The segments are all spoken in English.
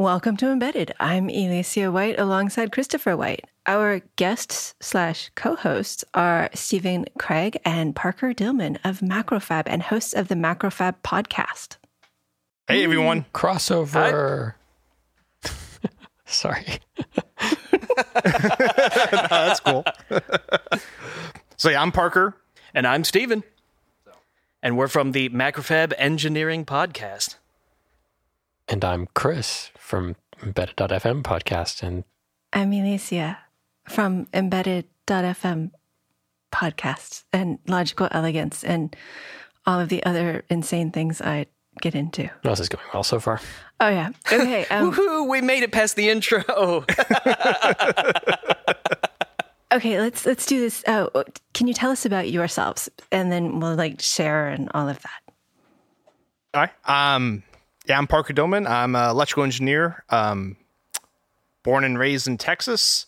Welcome to Embedded. I'm Elecia White alongside Christopher White. Our guests slash co-hosts are Stephen Craig and Parker Dillman of Macrofab and hosts of the Macrofab podcast. Hey everyone. Crossover. Sorry. No, that's cool. so yeah, I'm Parker. And I'm Steven. And we're from the Macrofab Engineering Podcast. And I'm Chris from Embedded.fm podcast. And I'm Elecia from Embedded.fm podcasts and Logical Elegance and all of the other insane things I get into. oh, this is going well so far. Oh yeah. Okay. Um, Woohoo! We made it past the intro. okay. Let's let's do this. Uh, can you tell us about yourselves, and then we'll like share and all of that. Hi. Um yeah, I'm Parker Dillman. I'm an electrical engineer. Um born and raised in Texas.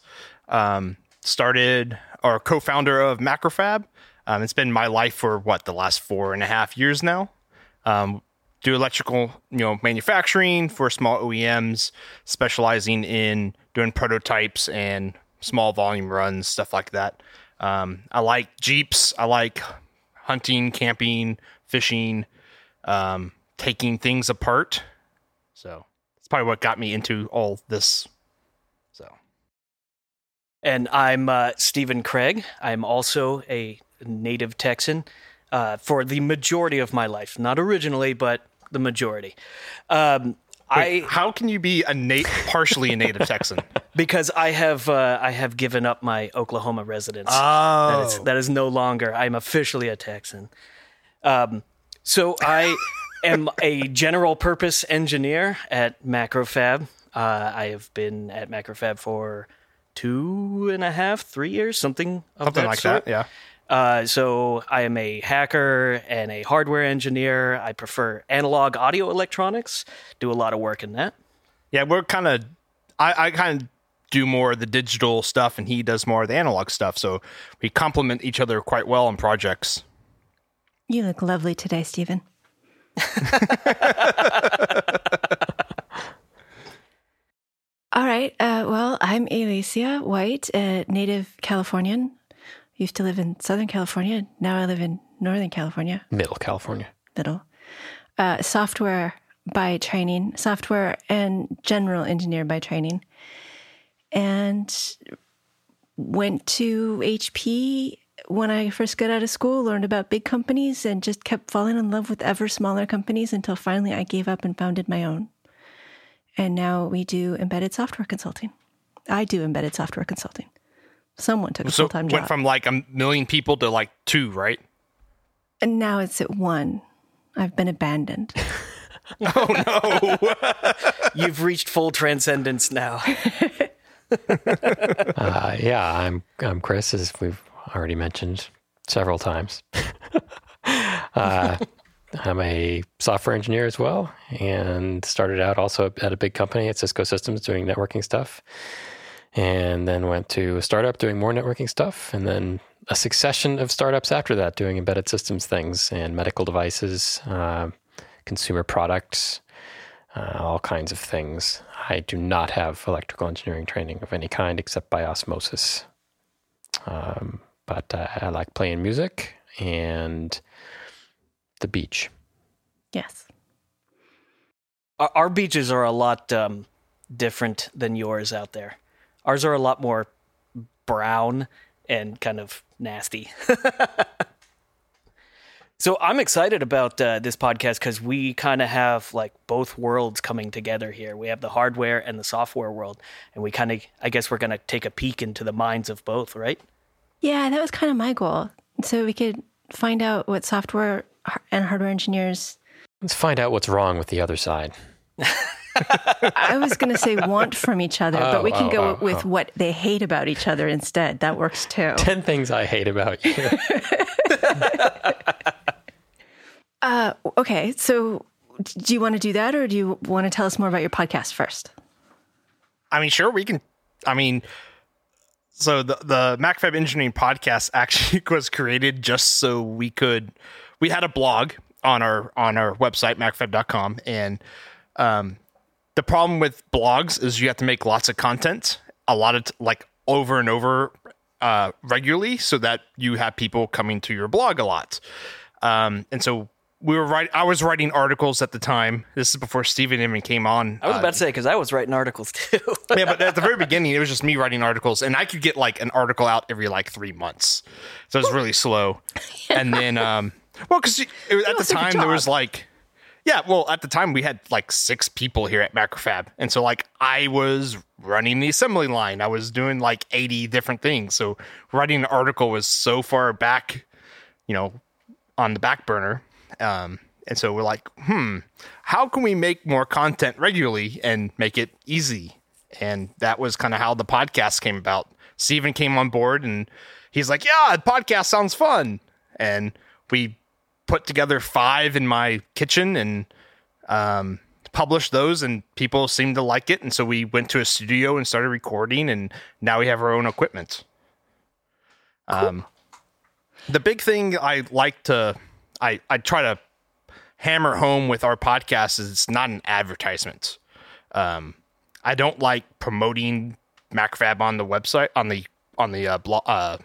Um started or co-founder of Macrofab. Um, it's been my life for what the last four and a half years now. Um, do electrical, you know, manufacturing for small OEMs, specializing in doing prototypes and small volume runs, stuff like that. Um, I like Jeeps. I like hunting, camping, fishing, um, taking things apart. So it's probably what got me into all this. So and I'm uh, Stephen Craig. I'm also a native Texan uh, for the majority of my life. Not originally, but the majority. Um, Wait, I how can you be a nat- partially a native Texan? because I have uh, I have given up my Oklahoma residence. Oh. That is that is no longer. I'm officially a Texan. Um, so I am a general purpose engineer at Macrofab. Uh, I have been at Macrofab for two and a half, three years, something of Something that like sort. that. Yeah. Uh, so I am a hacker and a hardware engineer. I prefer analog audio electronics. Do a lot of work in that. Yeah, we're kind of. I, I kind of do more of the digital stuff, and he does more of the analog stuff. So we complement each other quite well on projects. You look lovely today, Stephen. All right. Uh, well, I'm Elecia White, a native Californian. Used to live in Southern California. Now I live in Northern California, Middle California. middle. Uh, software by training, software and general engineer by training. And went to HP when I first got out of school, learned about big companies, and just kept falling in love with ever smaller companies until finally I gave up and founded my own. And now we do embedded software consulting. I do embedded software consulting. Someone took a So full time job. went from like a million people to like two, right? and now it's at one. I've been abandoned. Oh no! You've reached full transcendence now. Uh, yeah, I'm I'm Chris, as we've already mentioned several times. uh, I'm a software engineer as well, and started out also at a big company at Cisco Systems doing networking stuff, and then went to a startup doing more networking stuff, and then a succession of startups after that doing embedded systems things and medical devices, uh, consumer products, uh, all kinds of things. I do not have electrical engineering training of any kind except by osmosis. Um, but uh, I like playing music and the beach. yes. our, our beaches are a lot um, different than yours out there. Ours are a lot more brown and kind of nasty. so I'm excited about uh, this podcast because we kind of have like both worlds coming together here. We have the hardware and the software world, and we kind of, I guess, we're going to take a peek into the minds of both, right? Yeah, that was kind of my goal. So we could find out what software and hardware engineers Let's find out what's wrong with the other side. I was going to say want from each other, but Oh, we can oh, go oh, with oh. what they hate about each other instead. That works too. 10 things I hate about you. Uh, okay, so do you want to do that, or do you want to tell us more about your podcast first? I mean, sure, we can. I mean, so the the MacroFab Engineering podcast actually was created just so we could. We had a blog on our on our website macrofab.com and um the problem with blogs is you have to make lots of content, a lot of t- like over and over uh, regularly, so that you have people coming to your blog a lot. Um, and so we were writing. I was writing articles at the time. This is before Steven even came on. I was Uh, about to say because I was writing articles too. yeah, but at the very beginning, it was just me writing articles, and I could get like an article out every like three months, so it was really slow. And then, um, well, because at the also have a time there was like, yeah, well, at the time we had like six people here at Macrofab, and so like I was running the assembly line, I was doing like eighty different things, so writing an article was so far back, you know, on the back burner. Um, and so we're like, hmm, how can we make more content regularly and make it easy? And that was kind of how the podcast came about. Steven came on board and he's like, yeah, the podcast sounds fun. And we put together five in my kitchen and um, published those, and people seemed to like it. And so we went to a studio and started recording, and now we have our own equipment. Um, the big thing I like to, I, I try to hammer home with our podcast is it's not an advertisement. Um, I don't like promoting MacroFab on the website on the on the uh, blog uh,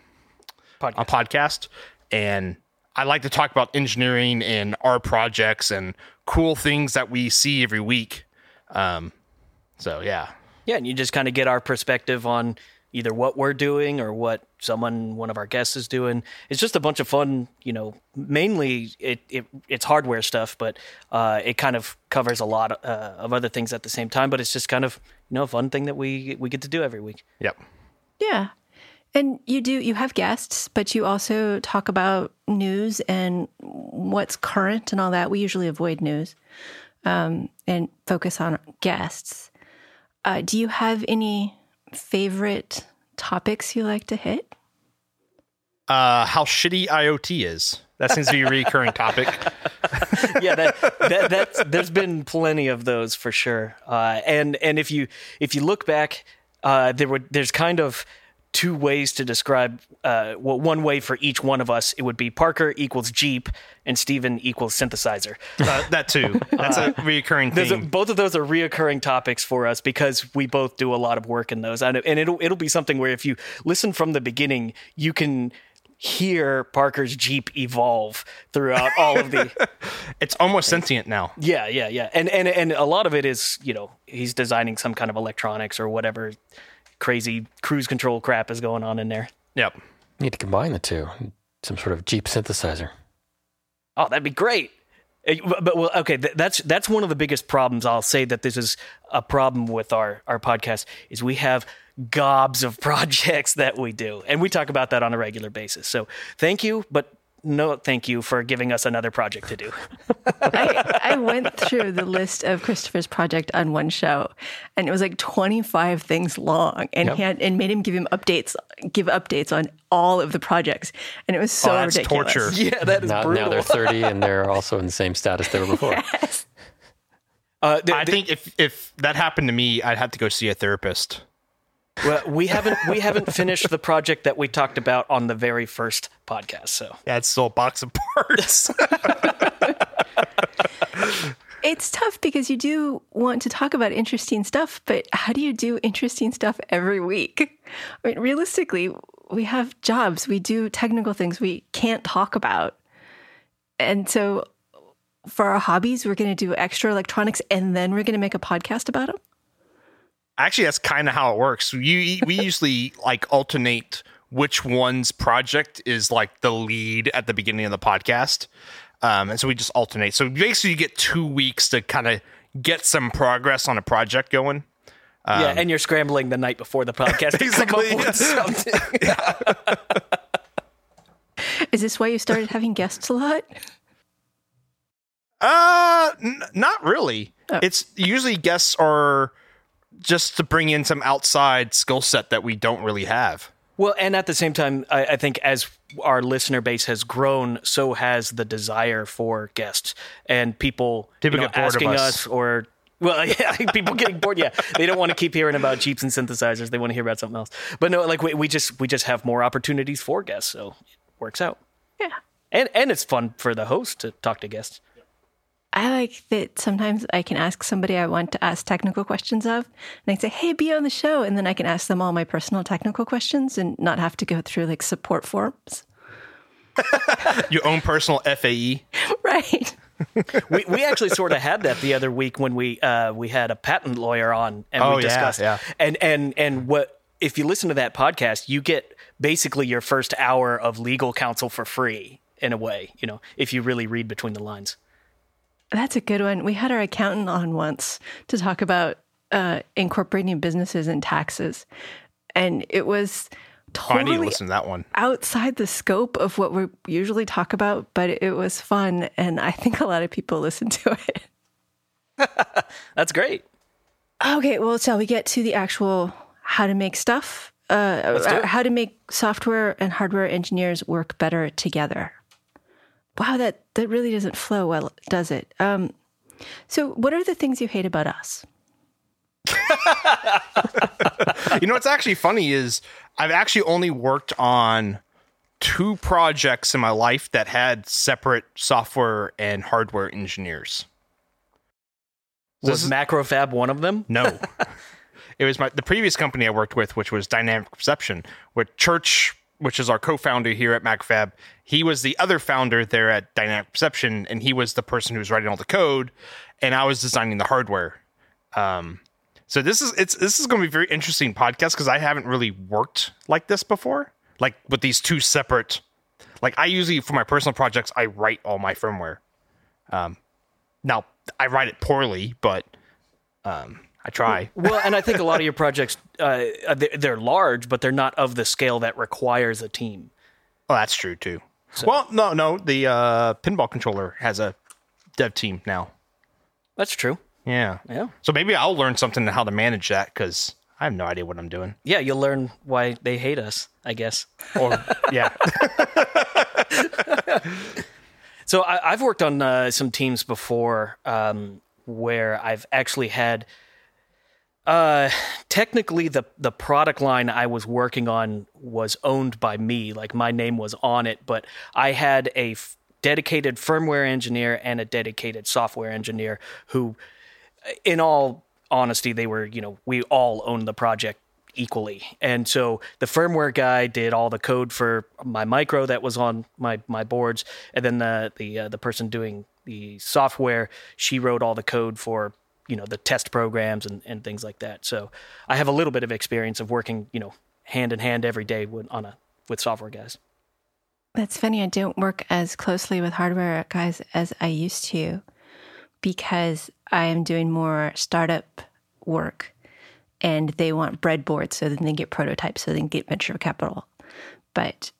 Podcast. on podcast, and I like to talk about engineering and our projects and cool things that we see every week. Um, so yeah, Yeah, and you just kind of get our perspective on either what we're doing or what someone, one of our guests, is doing. It's just a bunch of fun, you know. Mainly, it, it it's hardware stuff, but uh, it kind of covers a lot uh, of other things at the same time. But it's just kind of you know a fun thing that we we get to do every week. yep. Yeah. And you do, you have guests, but you also talk about news and what's current and all that. We usually avoid news um, and focus on guests. Uh, do you have any favorite topics you like to hit? Uh, how shitty IoT is. That seems to be a recurring topic. yeah, that, that that's there's been plenty of those for sure. Uh, and and if you if you look back, uh, there were there's kind of two ways to describe. Uh, well, one way for each one of us, it would be Parker equals Jeep and Steven equals synthesizer. Uh, that too. That's a recurring There's a, theme. both of those are reoccurring topics for us because we both do a lot of work in those, and, and it'll it'll be something where if you listen from the beginning, you can hear Parker's Jeep evolve throughout all of the. it's almost sentient now. Yeah, yeah, yeah. And and and a lot of it is, you know, he's designing some kind of electronics or whatever crazy cruise control crap is going on in there. Yep. Need to combine the two. Some sort of Jeep synthesizer. Oh, that'd be great. Uh, But, but well, okay, th- that's that's one of the biggest problems. I'll say that this is a problem with our our podcast is we have gobs of projects that we do, and we talk about that on a regular basis. So thank you, but no thank you for giving us another project to do. I, I went through the list of Christopher's project on one show, and it was like 25 things long, and he had and made him give him updates, give updates on all of the projects, and it was so Oh, that's ridiculous. torture. yeah, that is Now, brutal. now they're 30 and they're also in the same status they were before. Uh, th- I th- think if if that happened to me, I'd have to go see a therapist. Well, we haven't we haven't finished the project that we talked about on the very first podcast. So Yeah, it's still a box of parts. It's tough because you do want to talk about interesting stuff, but how do you do interesting stuff every week? I mean, realistically, we have jobs, we do technical things we can't talk about. And so for our hobbies, we're going to do extra electronics and then we're going to make a podcast about them. Actually, that's kind of how it works. You we usually like alternate which one's project is like the lead at the beginning of the podcast, um, and so we just alternate. So basically, you get two weeks to kind of get some progress on a project going. yeah, and you're scrambling the night before the podcast to come Basically, up with something. Is this why you started having guests a lot? Uh, n- not really. It's usually guests are just to bring in some outside skill set that we don't really have. Well, and at the same time, I, I think as our listener base has grown, so has the desire for guests and people, People you know, get bored of asking us. us or. Well, yeah, people getting bored. Yeah, they don't want to keep hearing about Jeeps and synthesizers. They want to hear about something else. But no, like we, we just we just have more opportunities for guests, so it works out. Yeah. And and it's fun for the host to talk to guests. I like that sometimes I can ask somebody I want to ask technical questions of, and I can say, "Hey, be on the show," and then I can ask them all my personal technical questions and not have to go through like support forms. Your own personal FAE. Right. we, we actually sort of had that the other week when we uh, we had a patent lawyer on and Oh, we yeah, discussed yeah. and and and what if you listen to that podcast you get basically your first hour of legal counsel for free in a way you know if you really read between the lines That's a good one. We had our accountant on once to talk about uh, incorporating businesses and taxes, and it was Oh, I need to listen to that one. outside the scope of what we usually talk about, but it was fun, and I think a lot of people listen to it. that's great Okay, well, shall we get to the actual how to make stuff? Uh, how to make software and hardware engineers work better together. Wow, that that really doesn't flow well, does it? Um, so, what are the things you hate about us? You know what's actually funny is I've actually only worked on two projects in my life that had separate software and hardware engineers. was macrofab one of them No. it was my the previous company I worked with, which was Dynamic Perception, with Church, which is our co-founder here at MacroFab. He was the other founder there at Dynamic Perception, and he was the person who was writing all the code, and I was designing the hardware. Um, so this is it's this is going to be very interesting podcast because I haven't really worked like this before, like with these two separate. Like I usually for my personal projects, I write all my firmware. Um, now I write it poorly, but um, I try. well and i think a lot of your projects uh, they- they're large but they're not of the scale that requires a team Oh, that's true too. well, no, no, the uh, pinball controller has a dev team now. that's true Yeah, yeah So maybe I'll learn something on how to manage that because I have no idea what I'm doing. yeah you'll learn why they hate us i guess Or yeah, So I, I've worked on uh, some teams before um, where I've actually had. Uh, technically, the the product line I was working on was owned by me. Like my name was on it, but I had a f- dedicated firmware engineer and a dedicated software engineer who, in all honesty, they were you know we all owned the project equally. And so the firmware guy did all the code for my micro that was on my my boards, and then the the uh, the person doing the software, she wrote all the code for you know the test programs and, and things like that. So I have a little bit of experience of working you know hand in hand every day with, on a with software guys. That's funny. I don't work as closely with hardware guys as I used to because I am doing more startup work and they want breadboards so then they get prototypes so they can get venture capital. But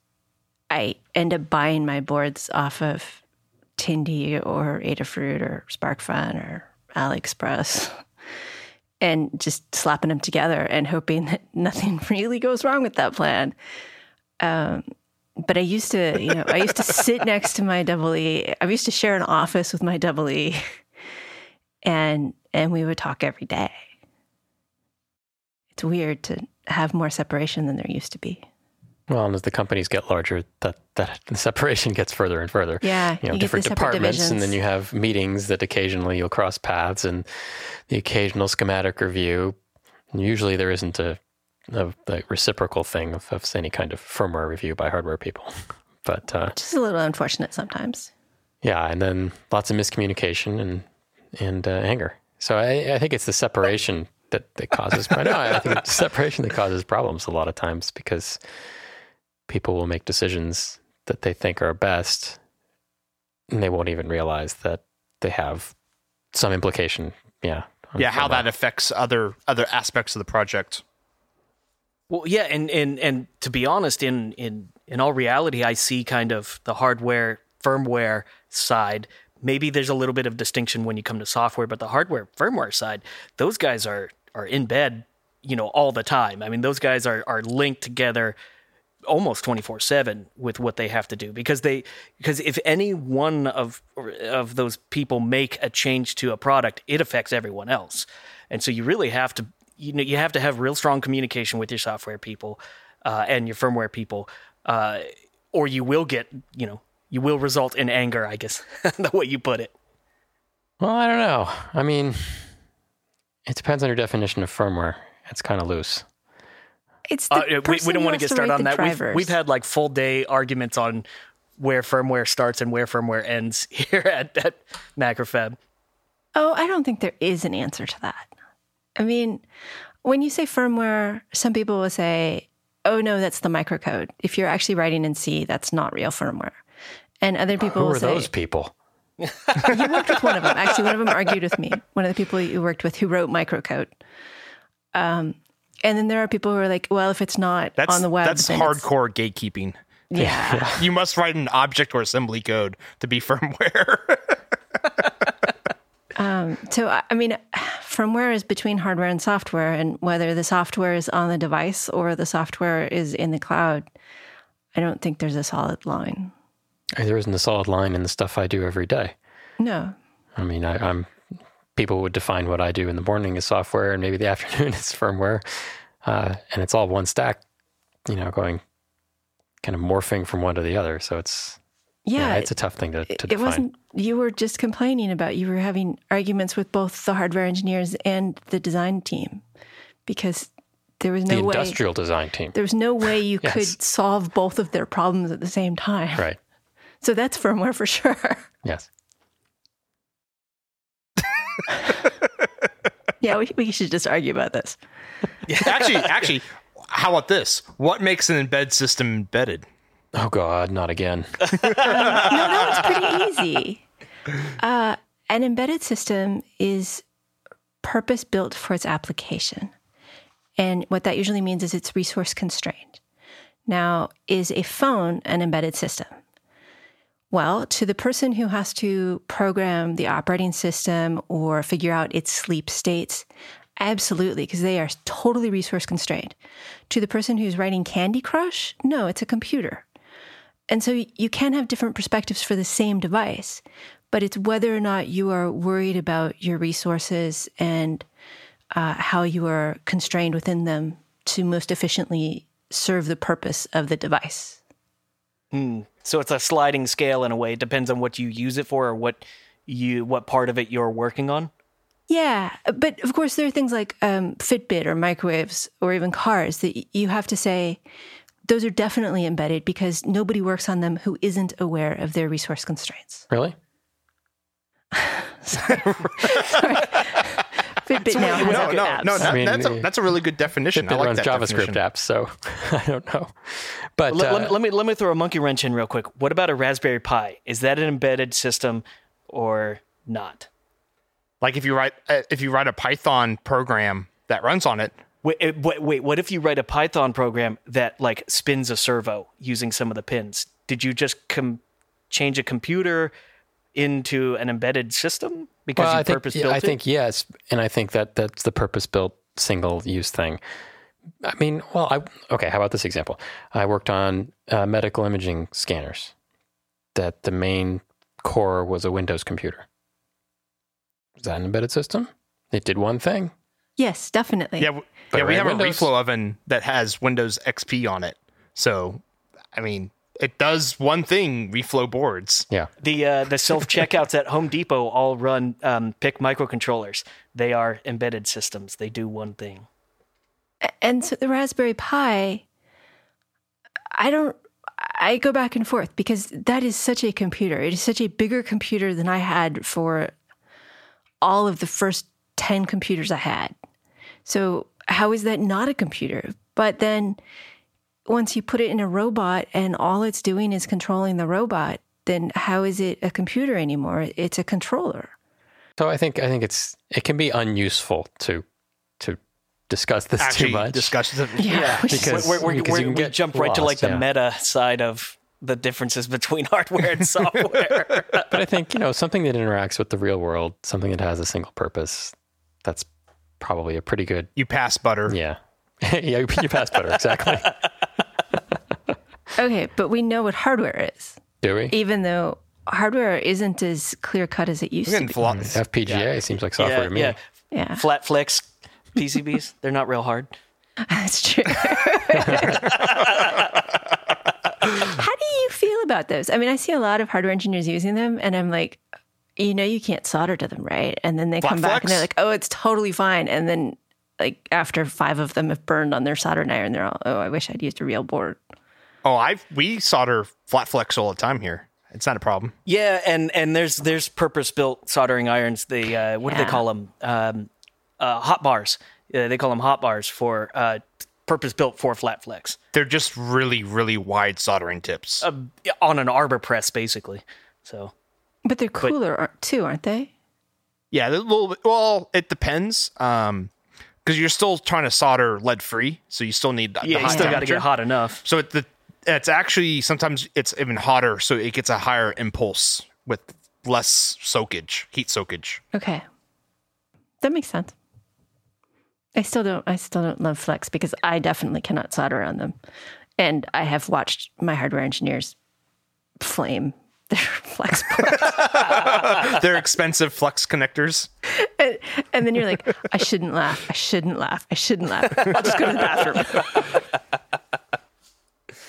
I end up buying my boards off of Tindie or Adafruit or SparkFun or AliExpress and just slapping them together and hoping that nothing really goes wrong with that plan um, but I used to, you know, I used to sit next to my double E. I used to share an office with my double E, and and we would talk every day. It's weird to have more separation than there used to be. Well, and as the companies get larger, that, that the separation gets further and further. Yeah, you know, you different departments, and then you have meetings that occasionally you'll cross paths, and the occasional schematic review. Usually, there isn't a, a, a reciprocal thing of, of any kind of firmware review by hardware people. But uh, Just a little unfortunate sometimes. yeah, and then lots of miscommunication and and uh, anger. So I, I think it's the separation that, that causes. I know I think it's the separation that causes problems a lot of times because people will make decisions that they think are best, and they won't even realize that they have some implication. Yeah, yeah, how on that affects other other aspects of the project. Well, yeah, and and and to be honest, in in in all reality, I see kind of the hardware firmware side. Maybe there's a little bit of distinction when you come to software, but the hardware firmware side, those guys are are in bed, you know, all the time. I mean, those guys are are linked together almost 24/7 with what they have to do because they because if any one of of those people make a change to a product it affects everyone else and so you really have to you know you have to have real strong communication with your software people uh, and your firmware people uh, or you will get you know you will result in anger i guess the way you put it Well, I don't know. I mean, it depends on your definition of firmware. It's kind of loose. It's the Uh, we, we, don't want to get started on that. We've, we've had like full day arguments on where firmware starts and where firmware ends here at, at Macrofab. Oh, I don't think there is an answer to that. I mean, when you say firmware, some people will say, oh, no, that's the microcode. If you're actually writing in C, that's not real firmware. And other people Who will are say, those people? you worked with one of them. Actually, one of them argued with me. One of the people you worked with who wrote microcode. Um, and then there are people who are like, well, if it's not That's on the web, that's then it's- hardcore gatekeeping. Yeah. You must write an object or assembly code to be firmware. Um, so, I I mean, firmware is between hardware and software, and whether the software is on the device or the software is in the cloud, I don't think there's a solid line. There isn't a solid line in the stuff I do every day. No. I mean, I, I'm people would define what I do in the morning as software, and maybe the afternoon is firmware, uh, and it's all one stack. You know, going kind of morphing from one to the other. So it's Yeah. yeah, it's a tough thing to, to it define. wasn't, you were just complaining about, you were having arguments with both the hardware engineers and the design team because there was the no way, industrial design team, there was no way you Yes. could solve both of their problems at the same time. right? So that's firmware for sure. Yes. yeah, we, we should just argue about this. Yeah, actually, actually, how about this? What makes an embed system embedded? Oh God, not again. no, that one's pretty easy. Uh, an embedded system is purpose built for its application. And what that usually means is it's resource constrained. Now, is a phone an embedded system? Well, to the person who has to program the operating system or figure out its sleep states, absolutely, because they are totally resource constrained. To the person who's writing Candy Crush, no, it's a computer. And so you can have different perspectives for the same device, but it's whether or not you are worried about your resources and uh, how you are constrained within them to most efficiently serve the purpose of the device. So it's a sliding scale in a way. It depends on what you use it for or what you what part of it you're working on. Yeah, but of course, there are things like um, Fitbit or microwaves or even cars that you have to say those are definitely embedded because nobody works on them who isn't aware of their resource constraints. Really? Fitbit now has no, good no, apps. no, that- I mean, that's a uh, that's a really good definition. Fitbit I like runs that JavaScript definition. apps, so I don't know. But Let, uh, let, me, let me let me throw a monkey wrench in real quick. What about a Raspberry Pi? Is that an embedded system or not? Like if you write uh, if you write a Python program that runs on it, Wait, eh, wait, wait, what if you write a Python program that like spins a servo using some of the pins? Did you just com- change a computer into an embedded system because well, you I think, purpose yeah, built I it? think yes, and I think that that's the purpose-built single-use thing. I mean, well, I okay. How about this example? I worked on uh, medical imaging scanners. That the main core was a Windows computer. Is that an embedded system? It did one thing. Yes, definitely. yeah, w- But yeah, we have Windows. a reflow oven that has Windows XP on it. So, I mean, it does one thing: reflow boards. Yeah. the uh, the self checkouts at Home Depot all run um, PIC microcontrollers. They are embedded systems. They do one thing. and so the Raspberry Pi, I don't, I go back and forth because that is such a computer. It is such a bigger computer than I had for all of the first 10 computers I had. So, how is that not a computer? But then once you put it in a robot and all it's doing is controlling the robot, then how is it a computer anymore? It's a controller. So I think I think it's it can be unuseful to to discuss this Actually, too much. discusses it. Yeah. which is- because- We're, we're, because we're, you can we get jump right to like lost, the yeah. meta side of the differences between hardware and software. but I think you know something that interacts with the real world, something that has a single purpose. That's probably a pretty good. You pass butter. Yeah, yeah. You, you passed better exactly. Okay, but we know what hardware is. Do we? even though hardware isn't as clear cut as it used We're to getting be. philo- FPGA seems like software yeah, to me. yeah. Yeah, Flat flex PCBs. They're not real hard. that's true. How do you feel about those? I mean, I see a lot of hardware engineers using them, and I'm like, you know you can't solder to them, right? And then they Flat come back and they're like, "Oh, it's totally fine." And then like after five of them have burned on their soldering iron, they're all, "Oh, I wish I'd used a real board." Oh, I we solder flat flex all the time here. It's not a problem. Yeah, and and there's there's purpose built soldering irons. They uh, what do they call them? Um, uh, hot bars. Uh, they call them hot bars for uh, purpose built for flat flex They're just really, really wide soldering tips. uh, on an arbor press, basically. So But they're cooler aren't- too, aren't they? yeah, a little bit. Well, it depends. Um, because you're still trying to solder lead free, so you still need the, the yeah, you still got to get hot enough. So it, the it's actually sometimes it's even hotter, so it gets a higher impulse with less soakage, heat soakage. Okay, that makes sense. I still don't. I still don't love flex because I definitely cannot solder on them, and I have watched my hardware engineers flame their flex board. They're expensive flex connectors. and then you're like, I shouldn't laugh. I shouldn't laugh. I shouldn't laugh. I'll just go to the bathroom.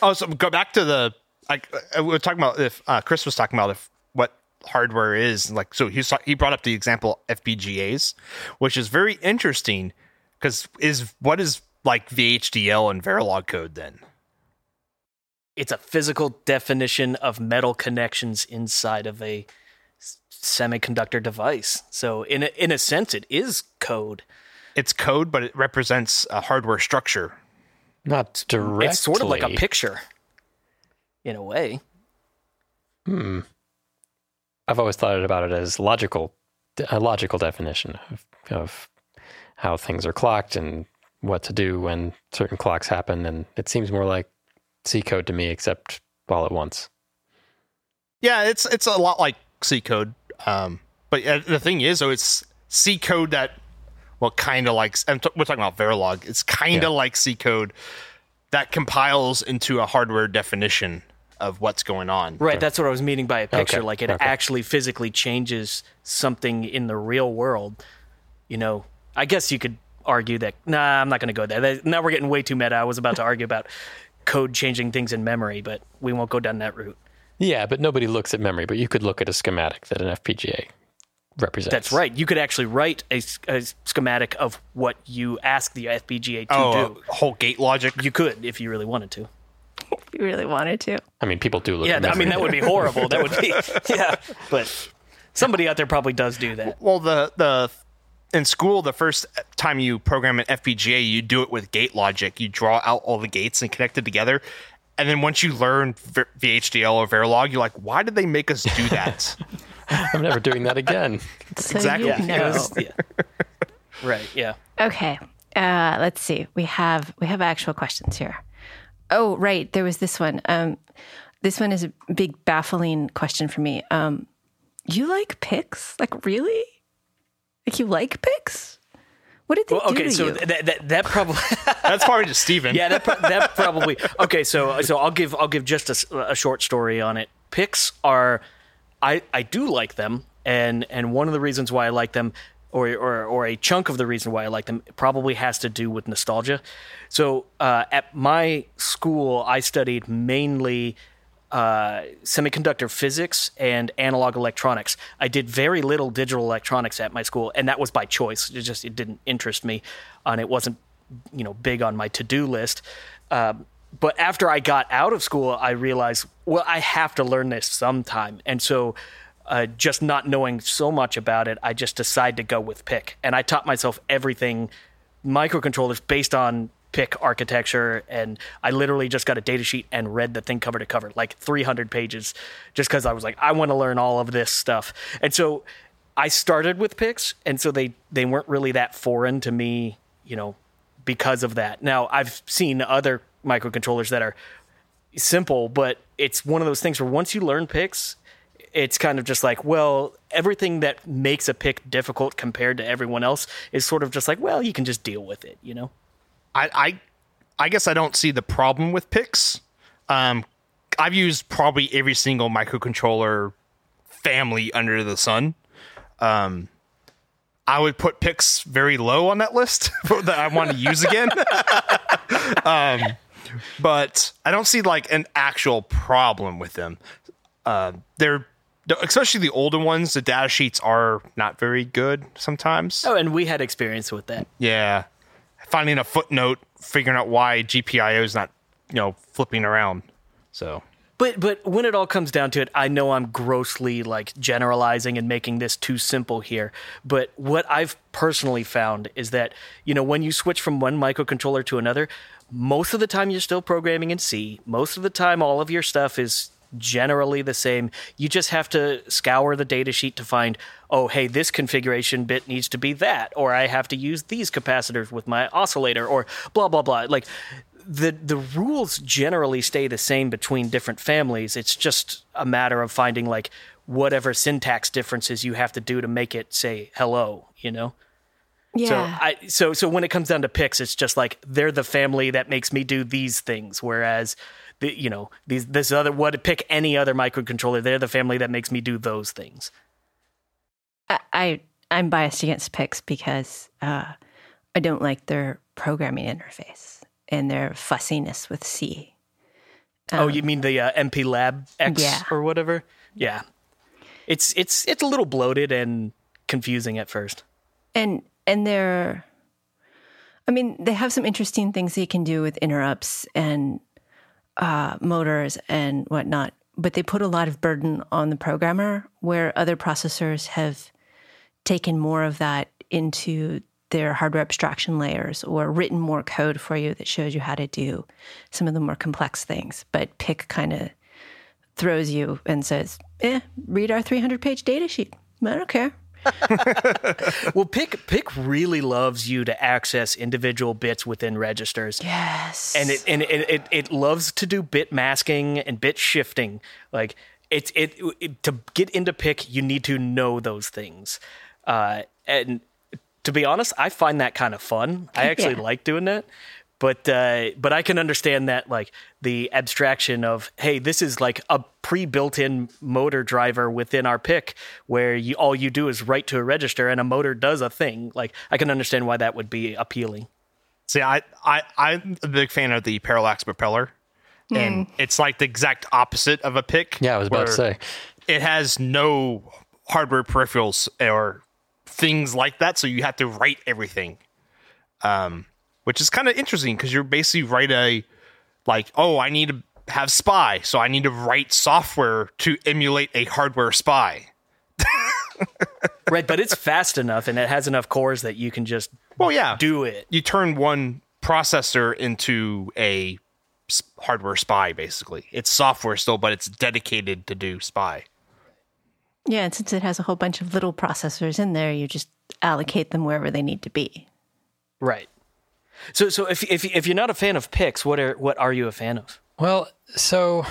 Oh, so go back to the like uh, we were talking about if uh, Chris was talking about if what hardware is like. So he he brought up the example FPGAs, which is very interesting because is what is like VHDL and Verilog code then? It's a physical definition of metal connections inside of a semiconductor device. So in a, in a sense, it is code. It's code, but it represents a hardware structure. Not directly. It's sort of like a picture, in a way. Hmm. I've always thought about it as logical, a logical definition of, of how things are clocked and what to do when certain clocks happen. And it seems more like C code to me, except all at once. Yeah, it's it's a lot like C code. Um, but uh, the thing is, though, it's C code that well, kind of like I'm t- we're talking about Verilog. It's kind of Yeah. like C code that compiles into a hardware definition of what's going on. Right, that's what I was meaning by a picture. Okay, Like it okay. actually physically changes something in the real world. You know, I guess you could argue that. Nah, I'm not going to go there. That- Now we're getting way too meta. I was about to argue about code changing things in memory, but we won't go down that route. Yeah, but nobody looks at memory, but you could look at a schematic that an FPGA represents. That's right. You could actually write a schematic of what you ask the FPGA to Oh, do. whole gate logic. You could if you really wanted to. If you really wanted to. I mean, people do look Yeah, I mean that would be horrible. That would be yeah, but somebody out there probably does do that. Well, the the in school, the first time you program an FPGA, you do it with gate logic. You draw out all the gates and connect it together. And then once you learn VHDL or Verilog, you're like, why did they make us do that? I'm never doing that again. So Exactly. you know. It was- yeah. Right. Yeah. Okay. Uh, let's see. We have we have actual questions here. Oh, right. There was this one. Um, this one is a big baffling question for me. Um, you like PICs? Like really? Like you like PICs? What did they Well, do okay, to so you? that, that that probably That's probably just Steven. yeah that pro- that probably okay. So so I'll give I'll give just a short story on it. PICs are I I do like them, and and one of the reasons why I like them. Or, or, or a chunk of the reason why I like them probably has to do with nostalgia. So uh, at my school, I studied mainly uh, semiconductor physics and analog electronics. I did very little digital electronics at my school, and that was by choice. It just it didn't interest me, and it wasn't you know big on my to do list. Um, but after I got out of school, I realized well I have to learn this sometime, and so. Uh, just not knowing so much about it, I just decided to go with PIC, and I taught myself everything microcontrollers based on PIC architecture, and I literally just got a data sheet and read the thing cover to cover, like 300 pages, just because I was like, I want to learn all of this stuff. And so I started with PICs, and so they they weren't really that foreign to me, you know, because of that. Now I've seen other microcontrollers that are simple, but it's one of those things where once you learn PICs, it's kind of just like, well, everything that makes a PIC difficult compared to everyone else is sort of just like, well, you can just deal with it, you know? I, I I guess I don't see the problem with PICs. Um, I've used probably every single microcontroller family under the sun. Um, I would put PICs very low on that list that I want to use again. um, but I don't see like an actual problem with them. Uh, they're especially the older ones, the data sheets are not very good sometimes. Oh, and we had experience with that. Yeah, finding a footnote, figuring out why GPIO is not, you know, flipping around. So But but when it all comes down to it, I know I'm grossly like generalizing and making this too simple here. But what I've personally found is that, you know, when you switch from one microcontroller to another, most of the time you're still programming in C. Most of the time all of your stuff is generally the same. You just have to scour the data sheet to find, oh, hey, this configuration bit needs to be that, or I have to use these capacitors with my oscillator, or blah blah blah. Like the the rules generally stay the same between different families. It's just a matter of finding like whatever syntax differences you have to do to make it say hello, you know? Yeah. So I so so when it comes down to PICs, it's just like they're the family that makes me do these things, whereas the you know these this other what pick any other microcontroller, they're the family that makes me do those things. I, I I'm biased against PICs because uh, I don't like their programming interface and their fussiness with C. oh, you mean the uh, MPLAB X Yeah. or whatever? Yeah, it's it's it's a little bloated and confusing at first. and and they're i mean they have some interesting things they can do with interrupts and uh, motors and whatnot but they put a lot of burden on the programmer where other processors have taken more of that into their hardware abstraction layers or written more code for you that shows you how to do some of the more complex things. But PIC kind of throws you and says eh read our 300 page data sheet. I don't care Well, PIC PIC really loves you to access individual bits within registers. yes and it and it, it, it loves to do bit masking and bit shifting. Like it's it, it to get into PIC, you need to know those things. Uh, and to be honest, I find that kind of fun. I actually Yeah. like doing that. But uh, but I can understand that like the abstraction of hey, this is like a pre-built-in motor driver within our PIC where you all you do is write to a register and a motor does a thing. Like I can understand why that would be appealing. See, I, I, I'm a big fan of the parallax propeller, and it's like the exact opposite of a PIC. Yeah, I was about to say. it has no hardware peripherals or things like that, so you have to write everything. Um, which is kind of interesting because you're basically write a like, oh, I need to have SPI, so I need to write software to emulate a hardware SPI. Right, but it's fast enough and it has enough cores that you can just Well, yeah, do it. you turn one processor into a hardware SPI basically it's software still but it's dedicated to do SPI Yeah, and since it has a whole bunch of little processors in there, you just allocate them wherever they need to be. Right. So so if if if you're not a fan of PICs, what are what are you a fan of? Well, so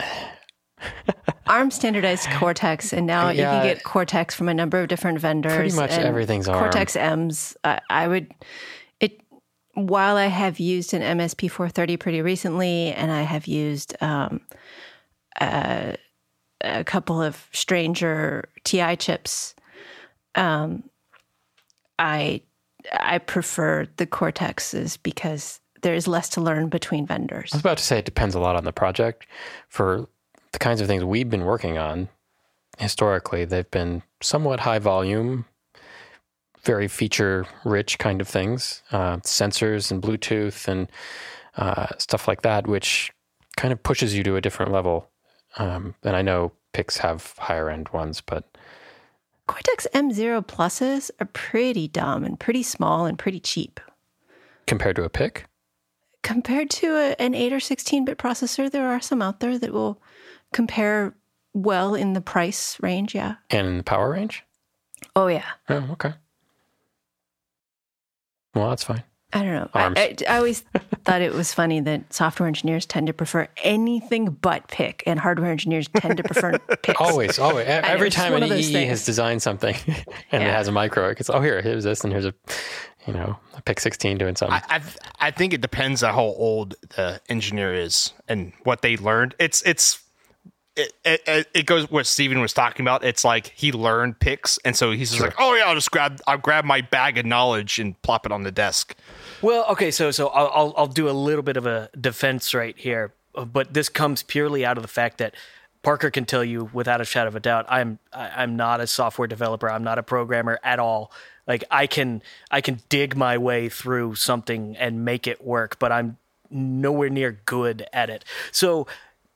ARM standardized Cortex, and now you can get Cortex from a number of different vendors. Pretty much and everything's ARM. Cortex M's. I, I would it. While I have used an MSP 430 pretty recently, and I have used um, a, a couple of stranger TI chips, um, I I prefer the Cortexes because there's less to learn between vendors. I was about to say it depends a lot on the project. For the kinds of things we've been working on, historically, they've been somewhat high volume, very feature rich kind of things, uh, sensors and Bluetooth and uh, stuff like that, which kind of pushes you to a different level. Um, and I know PICs have higher end ones, but Cortex M0 pluses are pretty dumb and pretty small and pretty cheap. compared to a PIC? Compared to a, an 8 or 16 bit processor, there are some out there that will compare well in the price range. Yeah. and in the power range, Oh, yeah. oh, okay. Well, that's fine. I don't know. I, Arms. I, I always thought it was funny that software engineers tend to prefer anything but PIC, and hardware engineers tend to prefer PICs. Always, always. Every time an of EE things. has designed something and it has a micro, it's oh, here, here's this, and here's a, you know, a PIC 16 doing something. I, I I think it depends on how old the engineer is and what they learned. It's it's it, it, it goes what Steven was talking about. It's like he learned PICs, and so he's just like, oh yeah, I'll just grab I'll grab my bag of knowledge and plop it on the desk. Well, okay, so so I'll I'll, do a little bit of a defense right here, but this comes purely out of the fact that Parker can tell you without a shadow of a doubt, I'm I'm not a software developer. I'm not a programmer at all. Like I can I can dig my way through something and make it work, but I'm nowhere near good at it. So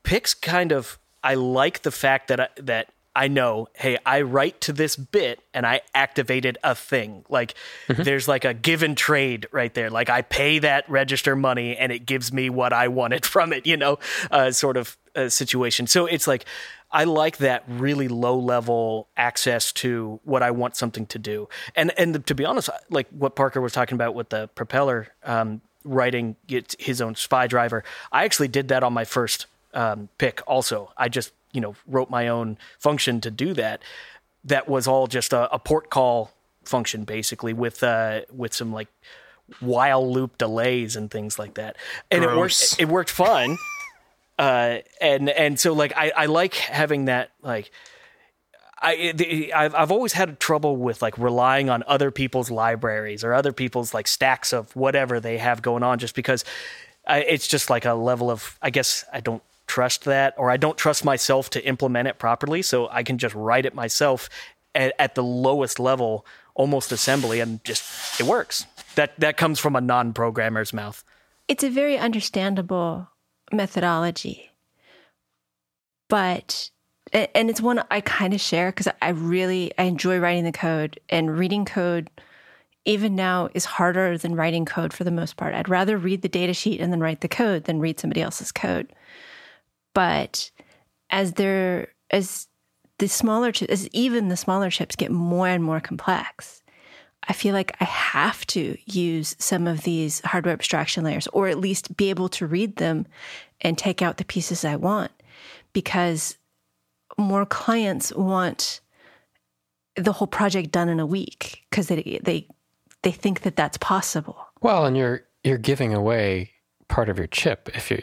PICs kind of I like the fact that I, that I know, hey, I write to this bit and I activated a thing. Like there's like a give and trade right there. Like I pay that register money and it gives me what I wanted from it, you know, uh, sort of uh, situation. So it's like I like that really low level access to what I want something to do. And and to be honest, like what Parker was talking about with the propeller um, writing his own SPI driver, I actually did that on my first um, PIC. Also, I just you know wrote my own function to do that. That was all just a, a port call function, basically with uh, with some like while loop delays and things like that. And it worked. It worked fine. uh, and and so like I, I like having that like I the, I've I've always had trouble with like relying on other people's libraries or other people's like stacks of whatever they have going on just because I, it's just like a level of I guess I don't trust that or I don't trust myself to implement it properly so I can just write it myself at, at the lowest level almost assembly and just it works that that comes from a non-programmer's mouth It's a very understandable methodology, but and it's one I kind of share because I really I enjoy writing the code and reading code. Even now is harder than writing code for the most part. I'd rather read the data sheet and then write the code than read somebody else's code. But as they're as the smaller chips, as even the smaller chips get more and more complex, I feel like I have to use some of these hardware abstraction layers, or at least be able to read them and take out the pieces I want, because more clients want the whole project done in a week because they they they think that that's possible. Well, and you're you're giving away part of your chip if you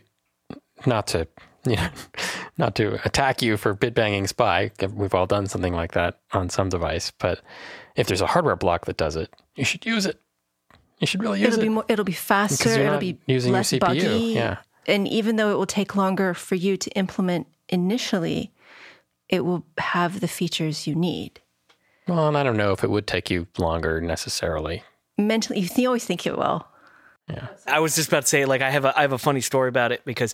not to you know not to attack you for bit banging SPI. We've all done something like that on some device, but if there's a hardware block that does it, you should use it. You should really use It'll it. be more, it'll be faster. You're It'll not be using your less CPU, buggy. yeah. And even though it will take longer for you to implement initially, it will have the features you need. well, and I don't know if it would take you longer necessarily. Mentally, you always think it will. Yeah. I was just about to say, like, I have a I have a funny story about it because,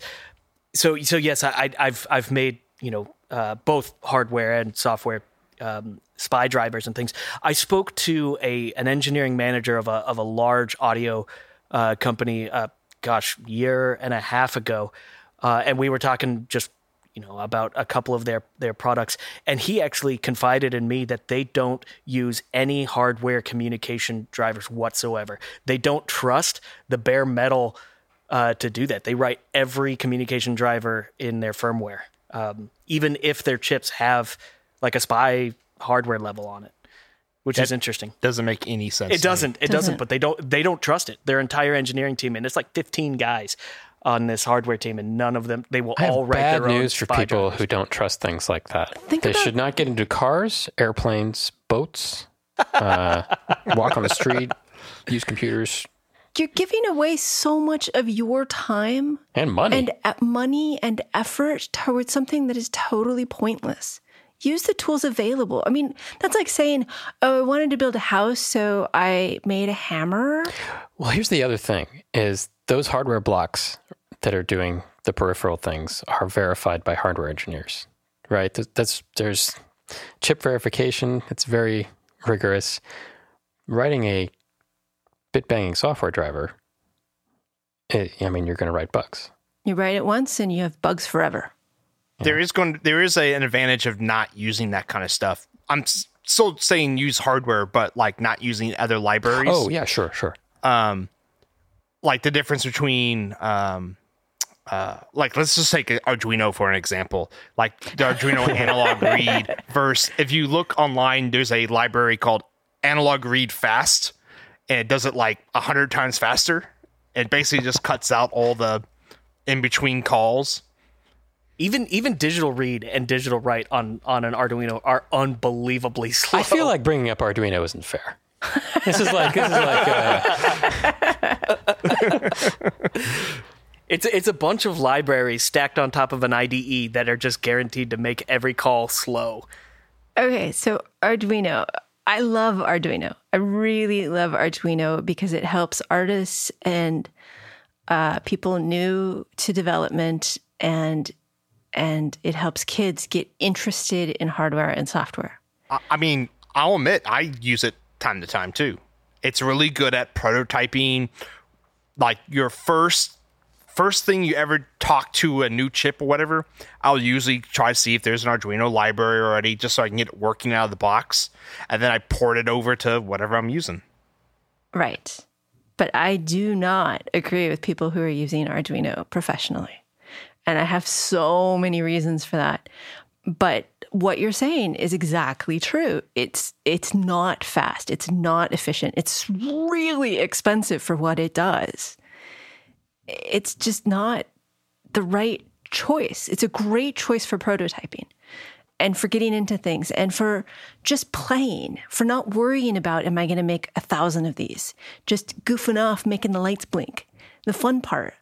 so so yes, I, I've I've made you know uh, both hardware and software um, SPI drivers and things. I spoke to a an engineering manager of a of a large audio uh, company, uh, gosh, year and a half ago, uh, and we were talking just you know about a couple of their their products and he actually confided in me that they don't use any hardware communication drivers whatsoever they don't trust the bare metal uh, to do that they write every communication driver in their firmware um, even if their chips have like a SPI hardware level on it which is interesting Doesn't make any sense. it doesn't. It doesn't. Doesn't. But they don't. They don't trust it. Their entire engineering team, and it's like 15 guys on this hardware team, and none of them. They will I have all write bad their own news for SPI people drivers. who don't trust things like that. Think they about- should not get into cars, airplanes, boats, uh, walk on the street, use computers You're giving away so much of your time and money. and uh, money and effort towards something that is totally pointless. Use the tools available. I mean, that's like saying, "Oh, I wanted to build a house, so I made a hammer." Well, here's the other thing: is those hardware blocks that are doing the peripheral things are verified by hardware engineers, right? That's there's chip verification. It's very rigorous. Writing a bit banging software driver, it, I mean, you're going to write bugs. You write it once, and you have bugs forever. There is going. There is a, an advantage of not using that kind of stuff. I'm still saying use hardware, but like not using other libraries. Oh yeah, sure, sure. um, like the difference between um, uh, like let's just take Arduino for an example. Like the Arduino analog read versus if you look online, there's a library called Analog Read Fast, and it does it like a hundred times faster. It basically just cuts out all the in between calls. even even digital read and digital write on on an Arduino are unbelievably slow. I feel like bringing up Arduino isn't fair. This is like this is like uh, It's it's a bunch of libraries stacked on top of an IDE that are just guaranteed to make every call slow. Okay, so Arduino. I love Arduino. I really love Arduino because it helps artists and uh, people new to development, and and it helps kids get interested in hardware and software. I, mean, I'll admit I use it time to time too. It's really good at prototyping, like your first first thing you ever talk to a new chip or whatever, I'll usually try to see if there's an Arduino library already just so I can get it working out of the box. And then I port it over to whatever I'm using. Right. But I do not agree with people who are using Arduino professionally. And I have so many reasons for that. But what you're saying is exactly true. It's it's not fast. It's not efficient. It's really expensive for what it does it's just not the right choice. It's a great choice for prototyping and for getting into things and for just playing, for not worrying about, am I going to make a thousand of these? Just goofing off, making the lights blink, the fun part.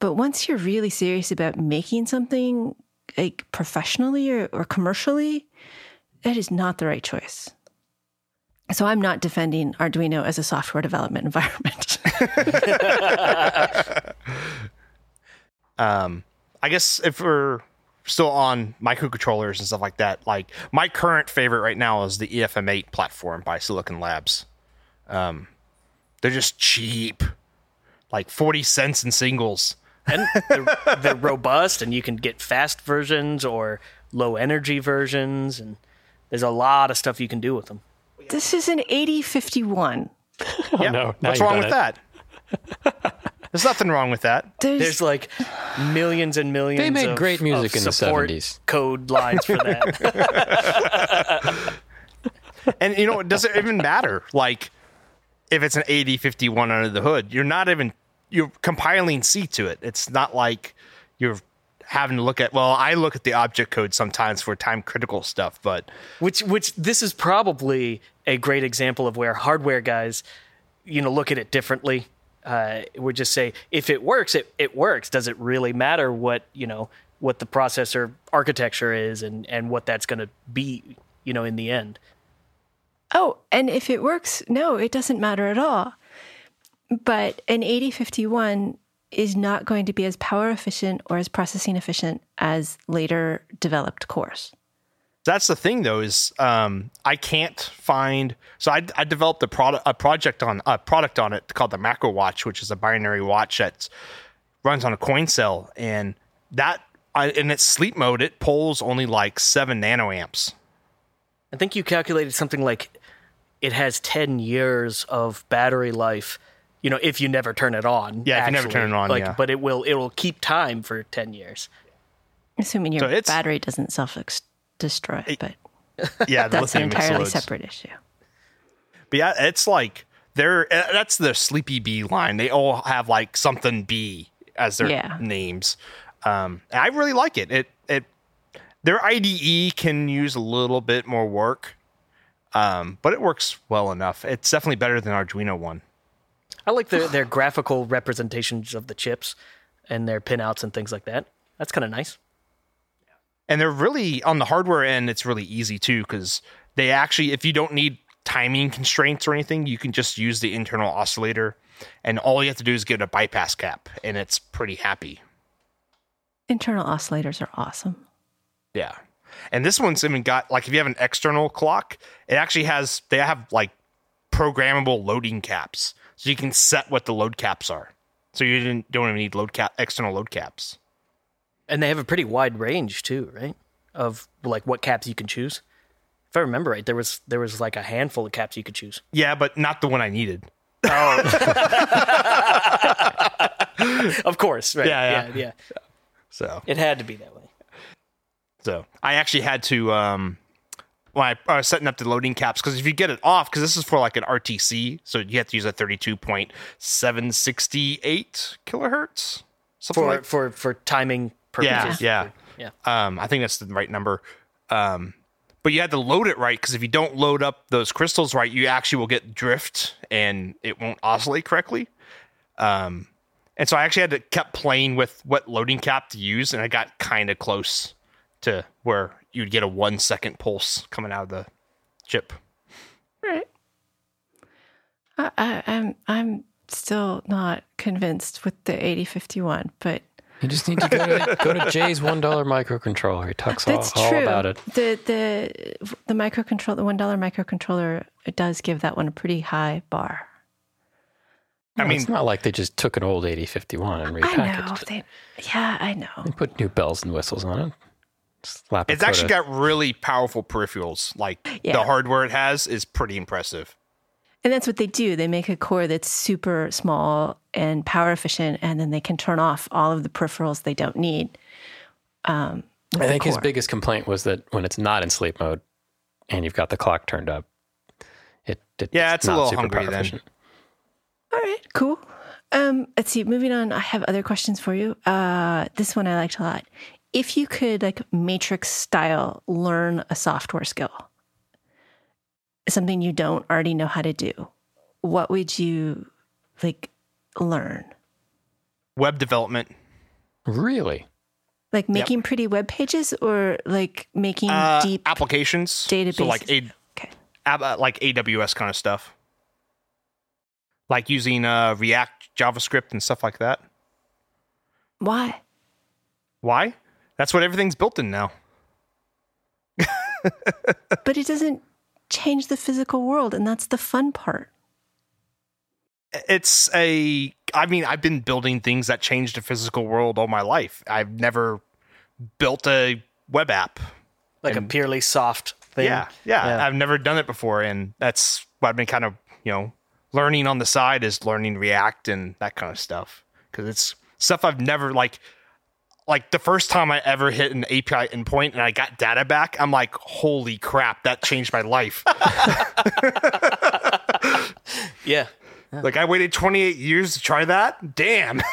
But once you're really serious about making something like professionally or, or commercially, that is not the right choice. So I'm not defending Arduino as a software development environment. um, I guess if we're still on microcontrollers and stuff like that, like my current favorite right now is the EFM8 platform by Silicon Labs. Um, they're just cheap, like 40 cents in singles. and they're, they're robust, and you can get fast versions or low energy versions, and there's a lot of stuff you can do with them. This is an 8051. Oh, yeah. no. What's wrong with it. that? There's nothing wrong with that. There's, There's like millions and millions. They made of, great music in the 70s. Code lines for that. and you know, it doesn't even matter. Like, if it's an 8051 under the hood, you're not even you're compiling C to it. It's not like you're having to look at well i look at the object code sometimes for time critical stuff but which which this is probably a great example of where hardware guys you know look at it differently. Uh, would just say if it works it, it works. Does it really matter what you know what the processor architecture is and and what that's going to be you know in the end? Oh and if it works no it doesn't matter at all. But an 8051 is not going to be as power efficient or as processing efficient as later developed cores. That's the thing, though, is um, I can't find. So I, I developed a product, a project on a product on it called the Macro Watch, which is a binary watch that runs on a coin cell, and that I, in its sleep mode, it pulls only like seven nanoamps. I think you calculated something like it has ten years of battery life you know, if you never turn it on. Yeah, actually. if you never turn it on, like, yeah. But it will it will keep time for ten years. Assuming your so battery doesn't self destroy, but yeah, that's an entirely explodes. separate issue. But yeah, it's like they're uh, that's the Sleepy Bee line. They all have like something B as their yeah. names. Um, I really like it. It it their IDE can use a little bit more work, um, but it works well enough. It's definitely better than Arduino one. I like their their graphical representations of the chips and their pinouts and things like that. That's kind of nice. And they're really on the hardware end. It's really easy too because they actually, if you don't need timing constraints or anything, you can just use the internal oscillator, and all you have to do is get a bypass cap, and it's pretty happy. Internal oscillators are awesome. Yeah. And this one's even got like if you have an external clock, it actually has they have like programmable loading caps so you can set what the load caps are. So you didn't don't even need load cap external load caps. And they have a pretty wide range too, right? Of like what caps you can choose. If I remember right, there was there was like a handful of caps you could choose. Yeah, but not the one I needed. Oh. of course, right? Yeah, yeah, yeah, yeah. So it had to be that way. So I actually had to um, when I was setting up the loading caps because if you get it off because this is for like an RTC, so you have to use a thirty-two point seven sixty-eight kilohertz. For like. for for timing purposes. Yeah, yeah, yeah. Um, I think that's the right number. Um, but you had to load it right because if you don't load up those crystals right, you actually will get drift and it won't oscillate correctly. Um, And so I actually had to kept playing with what loading cap to use, and I got kind of close to where you'd get a one second pulse coming out of the chip. Right. I, I, I'm I'm still not convinced with the 8051, but You just need to go to, go to Jay's $1 microcontroller. He talks all, that's all true. about it. The the the microcontroller, the one dollar microcontroller, it does give that one a pretty high bar. I mean, it's not like they just took an old 8051 and I know. repackaged it. They, yeah, I know. They put new bells and whistles on it. Slap it's actually got really powerful peripherals. Like Yeah. the hardware it has is pretty impressive. And that's what they do. They make a core that's super small and power efficient, and then they can turn off all of the peripherals they don't need. Um, I think his biggest complaint was that when it's not in sleep mode and you've got the clock turned up, it, it Yeah, it's a not little super hungry power then. efficient. All right, cool. Um, let's see. Moving on, I have other questions for you. Uh, this one I liked a lot. If you could, like Matrix style, learn a software skill, something you don't already know how to do, what would you like learn? Web development, Really? Like making pretty web pages, or like making uh, deep applications, So like databases. a, Okay. ab- uh, like AWS kind of stuff, like using uh, React, JavaScript, and stuff like that. Why? Why? That's what everything's built in now. But it doesn't change the physical world, and that's the fun part. it's a i mean i've been building things that change the physical world all my life i've never built a web app Like a purely soft thing. yeah, yeah Yeah. i've never done it before and that's what i've been kind of you know learning on the side is learning react and that kind of stuff because it's stuff i've never like like the first time i ever hit an api endpoint and i got data back i'm like holy crap that changed my life Yeah. like i waited 28 years to try that damn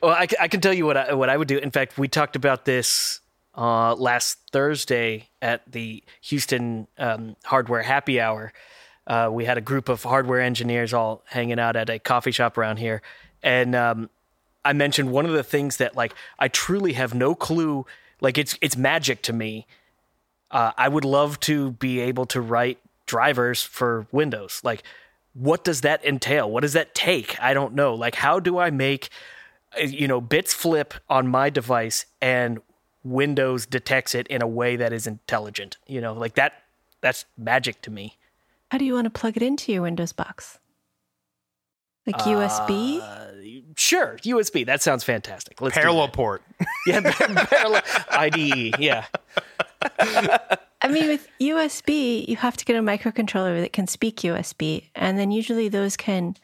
Well, I, I can tell you what I, what I would do. In fact, we talked about this uh, last Thursday at the Houston um, Hardware Happy Hour. Uh, we had a group of hardware engineers all hanging out at a coffee shop around here, and um, I mentioned one of the things that like I truly have no clue. Like it's it's magic to me. Uh, I would love to be able to write drivers for Windows. Like, what does that entail? What does that take? I don't know. Like, how do I make uh, you know bits flip on my device and Windows detects it in a way that is intelligent? You know, like that. That's magic to me. How do you want to plug it into your Windows box? Like USB? Uh, sure, USB. That sounds fantastic. Let's do parallel that. port Yeah, parallel IDE. Yeah. I mean, with USB, you have to get a microcontroller that can speak USB, and then usually those can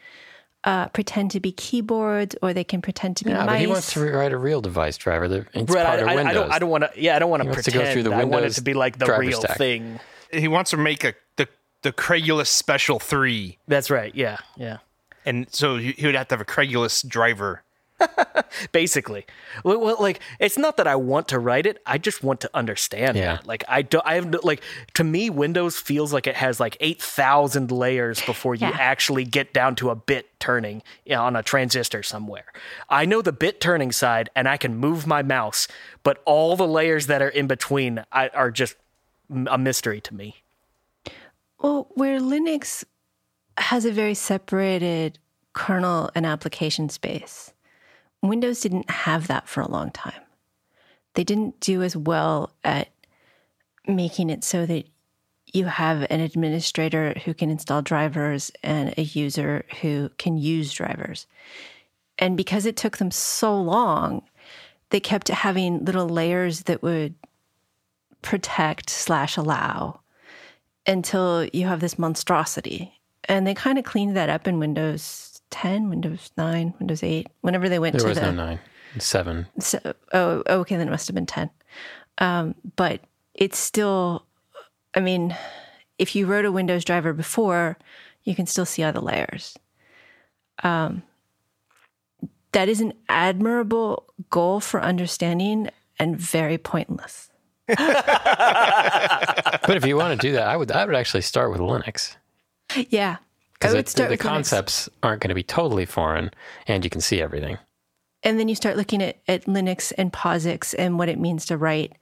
uh, pretend to be keyboards or they can pretend to be Yeah, mice. but he wants to write a real device driver. that- It's Brett, part I, of I, Windows. I don't. I don't want to. Yeah, I don't want to wants to pretend. go through the I want it to be like the real stack. thing. he wants to make a the the Craigulus Special Three, That's right. Yeah. Yeah. And so he he would have to have a Craigulus driver. basically well, well, like it's not that i want to write it i just want to understand Yeah. it like i don't i have like to me windows feels like it has like 8000 layers before you Yeah. actually get down to a bit turning you know, on a transistor somewhere i know the bit turning side and i can move my mouse but all the layers that are in between I, are just a mystery to me Well, where Linux has a very separated kernel and application space, Windows didn't have that for a long time. They didn't do as well at making it so that you have an administrator who can install drivers and a user who can use drivers. And because it took them so long, they kept having little layers that would protect slash allow until you have this monstrosity. And they kind of cleaned that up in Windows 10, Windows 9, Windows 8, whenever they went to There to was the. no nine, seven. So, oh, okay, then it must have been 10. Um, but it's still, I mean, if you wrote a Windows driver before, you can still see all the layers. Um, that is an admirable goal for understanding and very pointless. But if you want to do that, I would I would actually start with Linux Yeah. because the with Linux. concepts aren't going to be totally foreign, and you can see everything. And then you start looking at, at Linux and POSIX and what it means to write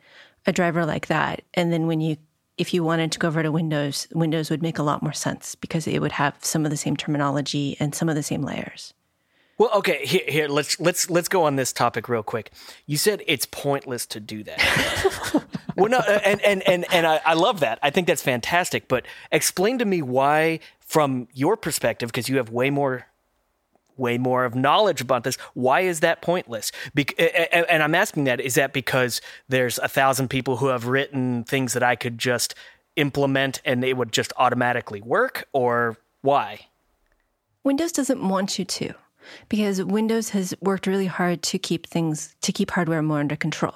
a driver like that. And then when you, if you wanted to go over to Windows, Windows would make a lot more sense because it would have some of the same terminology and some of the same layers. Well, okay, here, here let's let's let's go on this topic real quick. You said it's pointless to do that. well, no, uh, and and and and I, I love that. I think that's fantastic. But explain to me why, from your perspective, because you have way more way more of knowledge about this. Why is that pointless? A- and I'm asking that is that because there's a thousand people who have written things that I could just implement and it would just automatically work, or why? Windows doesn't want you to because Windows has worked really hard to keep things, to keep hardware more under control.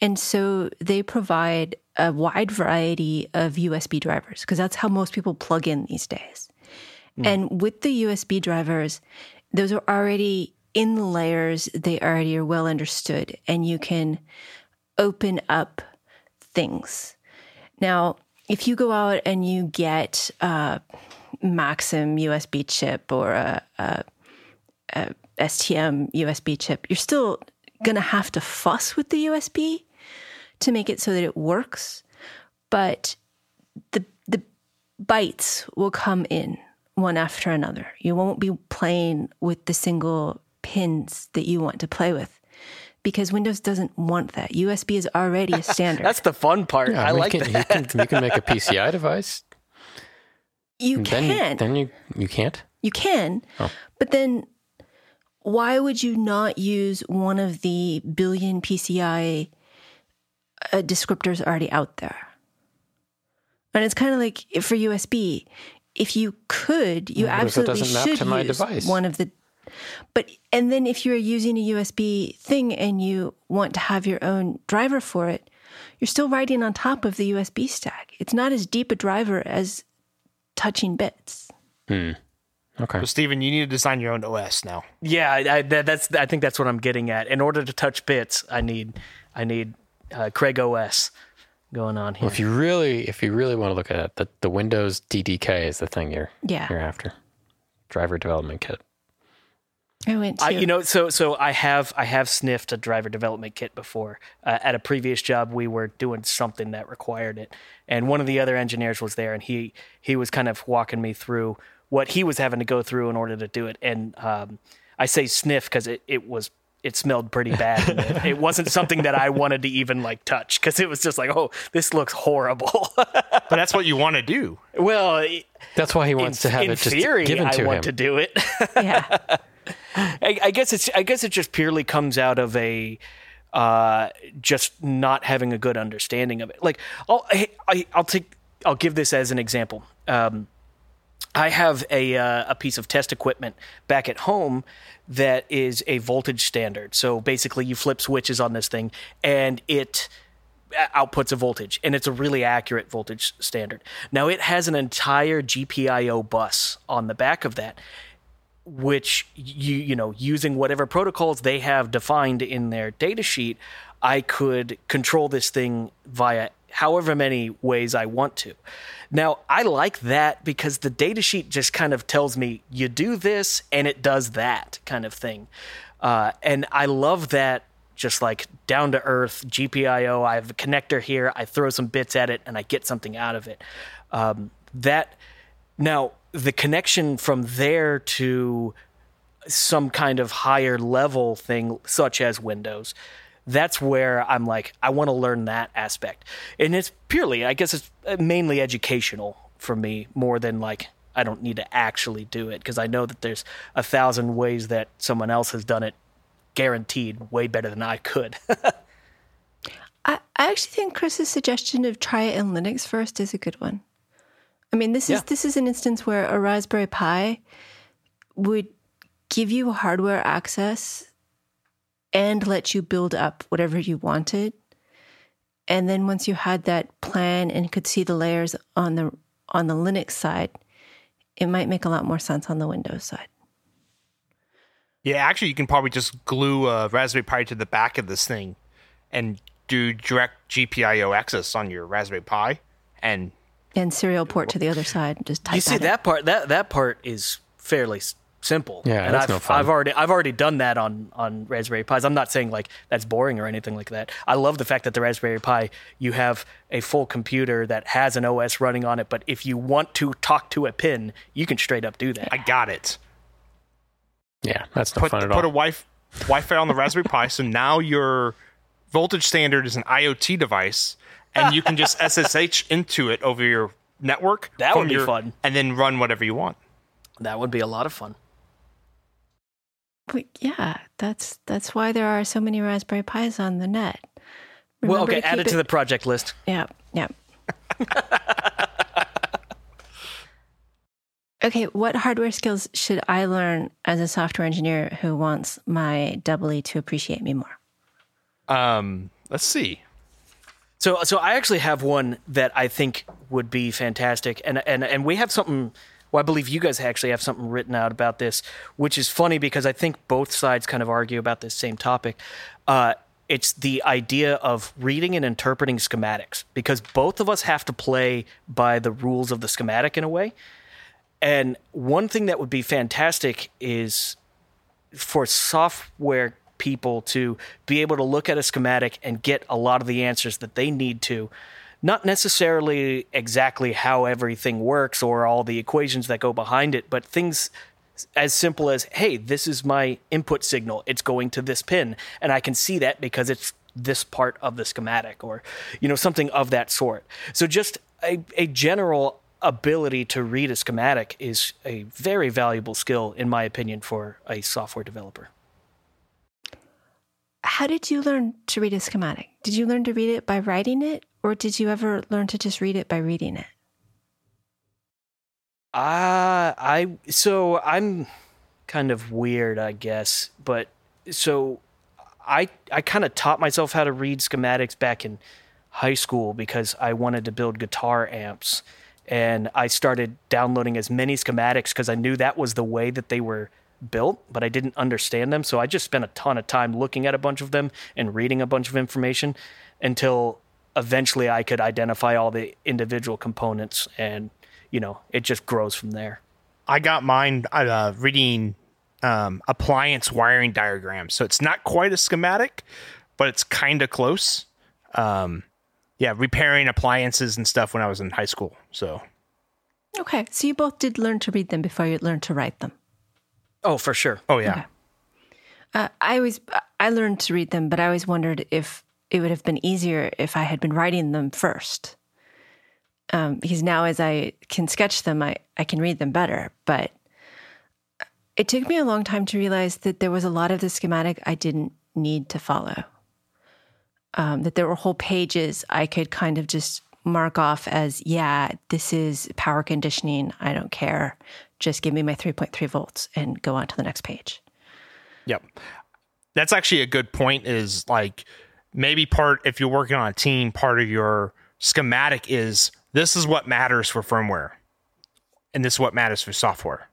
And so they provide a wide variety of USB drivers because that's how most people plug in these days. Hmm. And with the USB drivers, those are already in the layers, they already are well understood, and you can open up things. Now, if you go out and you get a Maxim USB chip or a, a, a STM USB chip, you're still going to have to fuss with the USB to make it so that it works. But the the bytes will come in one after another. You won't be playing with the single pins that you want to play with because Windows doesn't want that. USB is already a standard. That's the fun part. Yeah, I like you can, that. You can, you can make a PCI device. you can. Then, then you you can't. You can, oh. but then why would you not use one of the billion PCI uh, descriptors already out there? And it's kind of like for USB, if you could, you it absolutely should use one of the. But and then if you're using a USB thing and you want to have your own driver for it, you're still writing on top of the USB stack. It's not as deep a driver as touching bits. Okay. So, Stephen, you need to design your own OS now. Yeah, I, I, that, that's. I think that's what I'm getting at. In order to touch bits, I need, I need uh, Craig OS going on here. If you really, if you really want to look at it, the, the Windows DDK is the thing you're Yeah. you're after. Driver development kit. I went to I, you know, so so I have I have sniffed a driver development kit before. Uh, at a previous job, we were doing something that required it, and one of the other engineers was there, and he he was kind of walking me through what he was having to go through in order to do it. And um, I say sniff because it, it was it smelled pretty bad. it, it wasn't something that I wanted to even like touch because it was just like, oh, this looks horrible. But that's what you want to do. well, That's why he wants to have in it just theory, given I to want to do it. yeah. I, I guess it's I guess it just purely comes out of a uh, just not having a good understanding of it. Like I'll I, I, I'll take I'll give this as an example. Um, I have a uh, a piece of test equipment back at home that is a voltage standard. So basically, you flip switches on this thing, and it outputs a voltage, and it's a really accurate voltage standard. Now it has an entire GPIB bus on the back of that, which you you know using whatever protocols they have defined in their data sheet, I could control this thing via however many ways I want to. Now, I like that because the data sheet just kind of tells me you do this and it does that kind of thing. Uh, and I love that just like down to earth GPIO. I have a connector here, I throw some bits at it, and I get something out of it. Um, that now the connection from there to some kind of higher level thing, such as Windows, that's where I'm like, I want to learn that aspect. And it's purely, I guess it's uh, mainly educational for me more than like, I don't need to actually do it because I know that there's a thousand ways that someone else has done it guaranteed way better than I could. I, I actually think Chris's suggestion of try it in Linux first is a good one. I mean, this is Yeah. this is an instance where a Raspberry Pi would give you hardware access and let you build up whatever you wanted. And then once you had that plan and could see the layers on the on the Linux side, it might make a lot more sense on the Windows side. Yeah, actually, you can probably just glue a Raspberry Pi to the back of this thing and do direct GPIO access on your Raspberry Pi and and serial port to the other side. Just type You see that in. that part that that part is fairly s- simple. Yeah, and that's I've, no fun. I've already I've already done that on on Raspberry Pis. I'm not saying like that's boring or anything like that. I love the fact that the Raspberry Pi you have a full computer that has an OS running on it, but if you want to talk to a pin, you can straight up do that. I got it. Yeah, that's no Put fun at put a all. wi Wi-Fi on the Raspberry Pi, so now your voltage standard is an IoT device, and you can just SSH into it over your network. That would be your- fun. and then run whatever you want. That would be a lot of fun. But yeah, that's that's why there are so many Raspberry Pis on the net. well, Remember okay, add keep it to the project list. Yeah, yeah. okay, what hardware skills should I learn as a software engineer who wants my doubly to appreciate me more? Um, let's see. So, so I actually have one that I think would be fantastic, and and and we have something. Well, I believe you guys actually have something written out about this, which is funny because I think both sides kind of argue about this same topic. Uh, it's the idea of reading and interpreting schematics because both of us have to play by the rules of the schematic in a way. And one thing that would be fantastic is for software people to be able to look at a schematic and get a lot of the answers that they need to not necessarily exactly how everything works or all the equations that go behind it but things as simple as hey this is my input signal. It's going to this pin. And i can see that because it's this part of the schematic or you know something of that sort. So just a, a general ability to read a schematic is a very valuable skill in my opinion for a software developer. How did you learn to read a schematic? Did you learn to read it by writing it, or did you ever learn to just read it by reading it? Uh, I so I'm kind of weird, I guess, but so I I kind of taught myself how to read schematics back in high school because I wanted to build guitar amps and I started downloading as many schematics because I knew that was the way that they were built, but I didn't understand them. So I just spent a ton of time looking at a bunch of them and reading a bunch of information until eventually I could identify all the individual components and you know, it just grows from there. I got mine uh, reading um, appliance wiring diagrams. So it's not quite a schematic, but it's kind of close. Um, yeah, repairing appliances and stuff when I was in high school. So Okay, so you both did learn to read them before you learned to write them. Oh, for sure. oh yeah, Okay. Uh, I always I learned to read them, but I always wondered if it would have been easier if I had been writing them first. Um, because now, as I can sketch them, I, I can read them better. But it took me a long time to realize that there was a lot of the schematic I didn't need to follow. Um, that there were whole pages I could kind of just mark off as, yeah, this is power conditioning. I don't care. Just give me my 3.3 volts and go on to the next page. Yep. That's actually a good point is like maybe part if you're working on a team, part of your schematic is this is what matters for firmware. And this is what matters for software.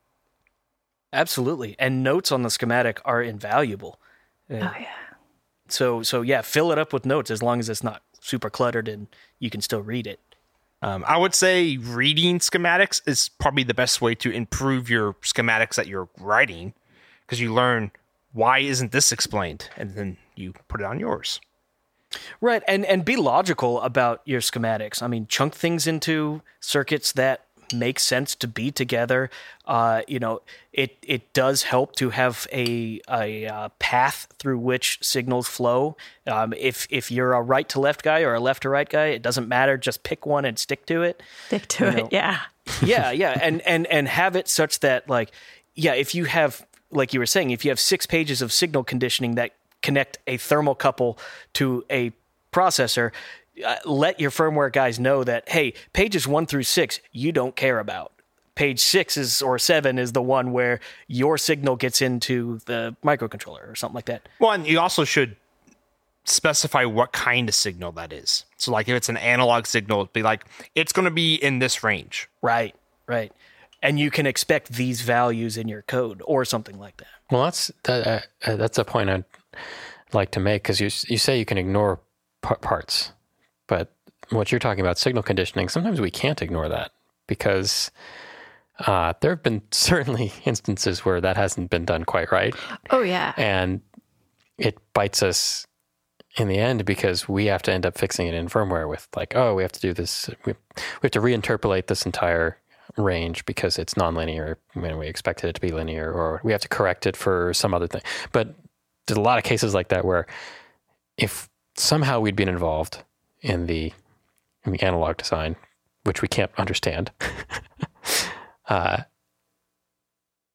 Absolutely. And notes on the schematic are invaluable. Oh, yeah. So so yeah, fill it up with notes as long as it's not super cluttered and you can still read it. Um, I would say reading schematics is probably the best way to improve your schematics that you're writing because you learn why isn't this explained and then you put it on yours. Right, and and be logical about your schematics. I mean, chunk things into circuits that make sense to be together. Uh, you know, it it does help to have a a uh, path through which signals flow. Um, if if you're a right to left guy or a left to right guy, it doesn't matter. Just pick one and stick to it. Stick to it. know. Yeah. yeah, yeah, and and and have it such that like, yeah, if you have like you were saying, if you have six pages of signal conditioning that connect a thermocouple to a processor, uh, let your firmware guys know that hey, pages one through six you don't care about. Page six is or seven is the one where your signal gets into the microcontroller or something like that. Well, and you also should specify what kind of signal that is. So, like if it's an analog signal, it'd be like it's going to be in this range. Right, right, and you can expect these values in your code or something like that. Well, that's that, uh, uh, that's a point I'd like to make because you you say you can ignore par- parts, but what you're talking about, signal conditioning, sometimes we can't ignore that because uh, there have been certainly instances where that hasn't been done quite right. Oh, yeah. And it bites us in the end because we have to end up fixing it in firmware with like, oh, we have to do this. We, we have to reinterpolate this entire range because it's nonlinear when we expected it to be linear, or we have to correct it for some other thing. But there's a lot of cases like that where if somehow we'd been involved in the in the analog design, which we can't understand, uh,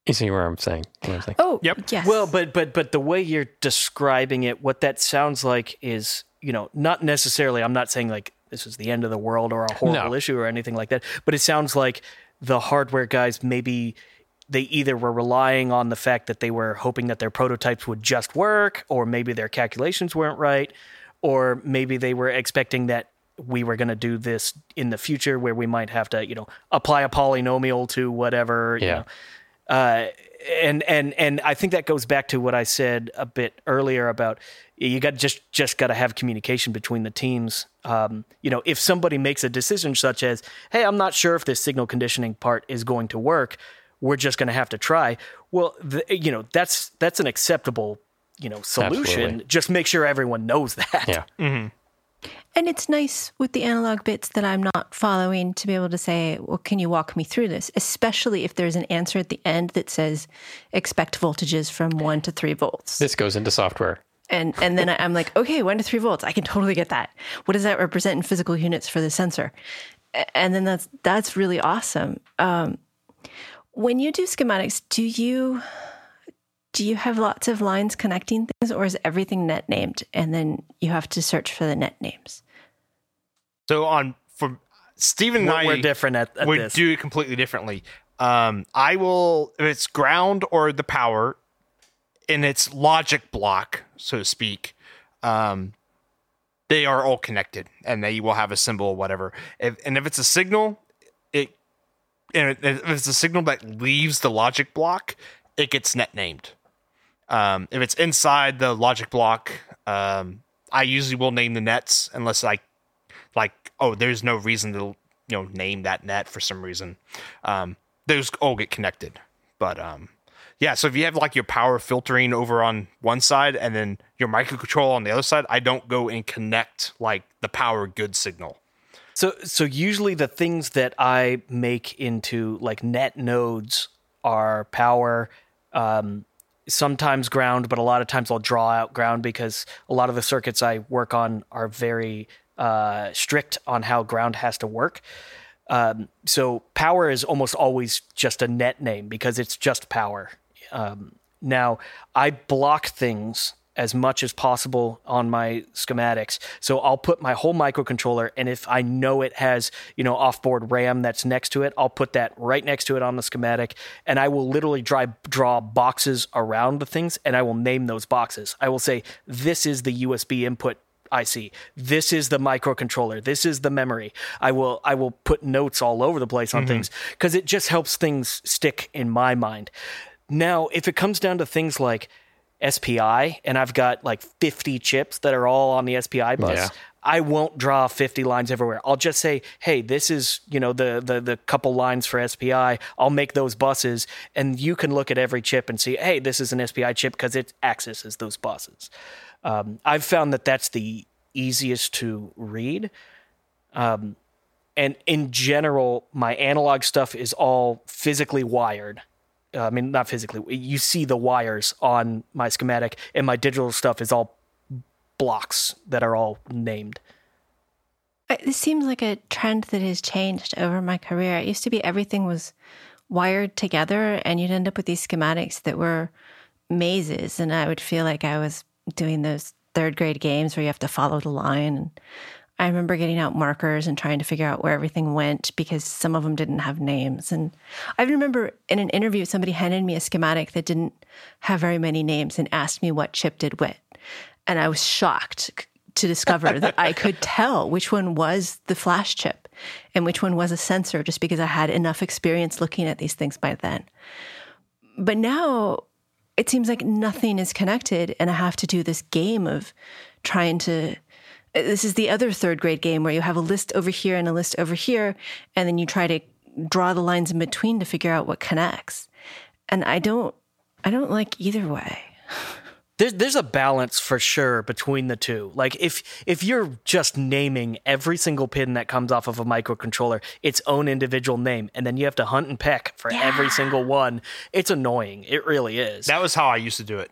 you see where I'm saying? You what I'm saying? Oh, Yep. yes. Well, but but but the way you're describing it, what that sounds like is, you know, not necessarily. I'm not saying like this is the end of the world or a horrible No. issue or anything like that. But it sounds like the hardware guys maybe they either were relying on the fact that they were hoping that their prototypes would just work, or maybe their calculations weren't right, or maybe they were expecting that we were going to do this in the future where we might have to, you know, apply a polynomial to whatever. you Yeah. know. Uh, and and and I think that goes back to what I said a bit earlier about you got just just got to have communication between the teams. Um, you know, if somebody makes a decision such as, "Hey, I'm not sure if this signal conditioning part is going to work," we're just going to have to try. Well, the, you know, that's that's an acceptable you know solution. Absolutely. Just make sure everyone knows that. Yeah. And it's nice with the analog bits that I'm not following to be able to say, well, can you walk me through this? Especially if there's an answer at the end that says expect voltages from one to three volts. This goes into software. And and then I'm like, okay, one to three volts. I can totally get that. What does that represent in physical units for the sensor? And then that's that's really awesome. Um, when you do schematics, do you do you have lots of lines connecting things, or is everything net named, and then you have to search for the net names? So on for Stephen and We're, I, we're different at, at would this. do it completely differently. Um, I will if it's ground or the power in its logic block, so to speak. Um, they are all connected, and they will have a symbol, whatever. If, and if it's a signal, it and if it's a signal that leaves the logic block, it gets net named. Um, if it's inside the logic block, um, I usually will name the nets unless I like oh there's no reason to you know name that net for some reason. Um those all get connected. But um yeah so if you have like your power filtering over on one side and then your microcontroller on the other side i don't go and connect like the power good signal So so usually the things that I make into like net nodes are power, um, sometimes ground, but a lot of times I'll draw out ground because a lot of the circuits I work on are very uh, strict on how ground has to work. Um, so power is almost always just a net name because it's just power. Um, now I block things as much as possible on my schematics. So I'll put my whole microcontroller, and if I know it has, you know, offboard RAM that's next to it, I'll put that right next to it on the schematic, and I will literally draw, draw boxes around the things, and I will name those boxes. I will say, this is the USB input IC. This is the microcontroller. This is the memory. I will I will put notes all over the place on mm-hmm. things because it just helps things stick in my mind. Now, if it comes down to things like SPI and I've got like 50 chips that are all on the SPI bus, Yeah. I won't draw 50 lines everywhere. I'll just say, "Hey, this is, you know, the the the couple lines for SPI. I'll make those buses and you can look at every chip and see, "Hey, this is an SPI chip because it accesses those buses." Um, I've found that that's the easiest to read. Um, and in general, my analog stuff is all physically wired. Uh, I mean, not physically. You see the wires on my schematic, and my digital stuff is all blocks that are all named. This seems like a trend that has changed over my career. It used to be everything was wired together, and you'd end up with these schematics that were mazes, and I would feel like I was doing those third grade games where you have to follow the line. And I remember getting out markers and trying to figure out where everything went because some of them didn't have names. And I remember in an interview, somebody handed me a schematic that didn't have very many names and asked me what chip did what. And I was shocked to discover that I could tell which one was the flash chip and which one was a sensor just because I had enough experience looking at these things by then. But now it seems like nothing is connected and I have to do this game of trying to this is the other third grade game where you have a list over here and a list over here, and then you try to draw the lines in between to figure out what connects. And I don't, I don't like either way. There's there's a balance for sure between the two. Like if if you're just naming every single pin that comes off of a microcontroller its own individual name, and then you have to hunt and peck for every single one, it's annoying. It really is. That was how I used to do it.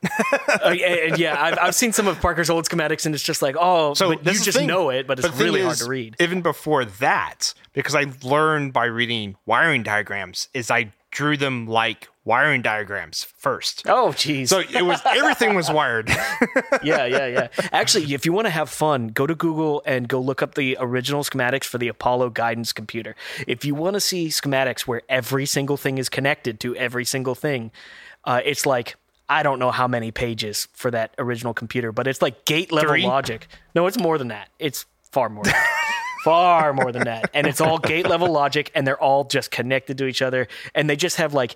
Uh, and yeah, I've, I've seen some of Parker's old schematics, and it's just like, oh, So but you just thing. know it, but it's the thing really hard to read. Even before that, because I learned by reading wiring diagrams, is I drew them like wiring diagrams first. Oh, geez. So it was everything was wired. yeah, yeah, yeah. Actually, if you want to have fun, go to Google and go look up the original schematics for the Apollo guidance computer. If you want to see schematics where every single thing is connected to every single thing, uh, it's like I don't know how many pages for that original computer, but it's like gate level Three? logic. No, it's more than that. It's far more. Than that. Far more than that. And it's all gate level logic and they're all just connected to each other. And they just have like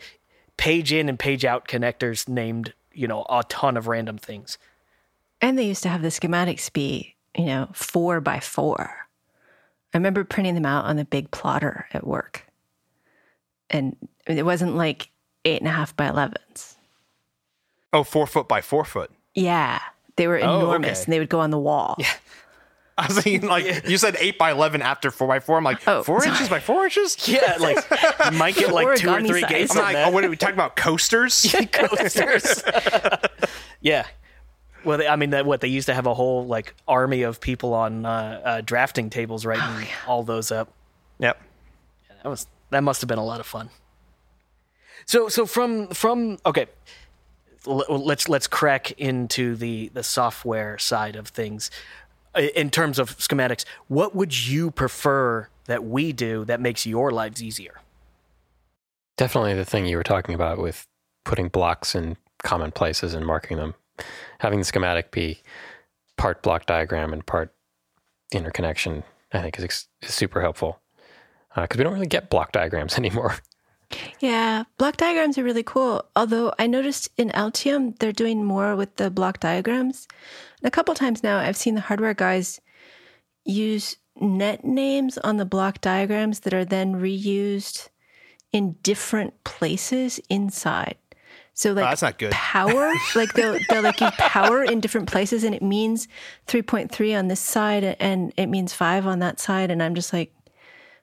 page in and page out connectors named, you know, a ton of random things. And they used to have the schematics be, you know, four by four. I remember printing them out on the big plotter at work. And it wasn't like eight and a half by 11s. oh, four foot by four foot. Yeah. They were Oh, enormous okay. and they would go on the wall. Yeah. I was thinking like you said eight by eleven after four by four. I'm like Oh, four sorry. inches by four inches. Yeah, like you might get like two or three size. gates I'm like, that. oh, what are we talking about? Coasters? coasters. yeah. Well, they, I mean, that what they used to have a whole like army of people on uh, uh, drafting tables writing all those up. yep. That was that must have been a lot of fun. So so from from okay, let's let's crack into the the software side of things. In terms of schematics, what would you prefer that we do that makes your lives easier? Definitely the thing you were talking about with putting blocks in common places and marking them. Having the schematic be part block diagram and part interconnection, I think is, is super helpful. Uh, because we don't really get block diagrams anymore. Yeah, block diagrams are really cool. Although I noticed in Altium they're doing more with the block diagrams. And a couple times now I've seen the hardware guys use net names on the block diagrams that are then reused in different places inside. So oh, like that's not good. power, like they'll they'll like use power in different places and it means 3.3 on this side and it means 5 on that side and I'm just like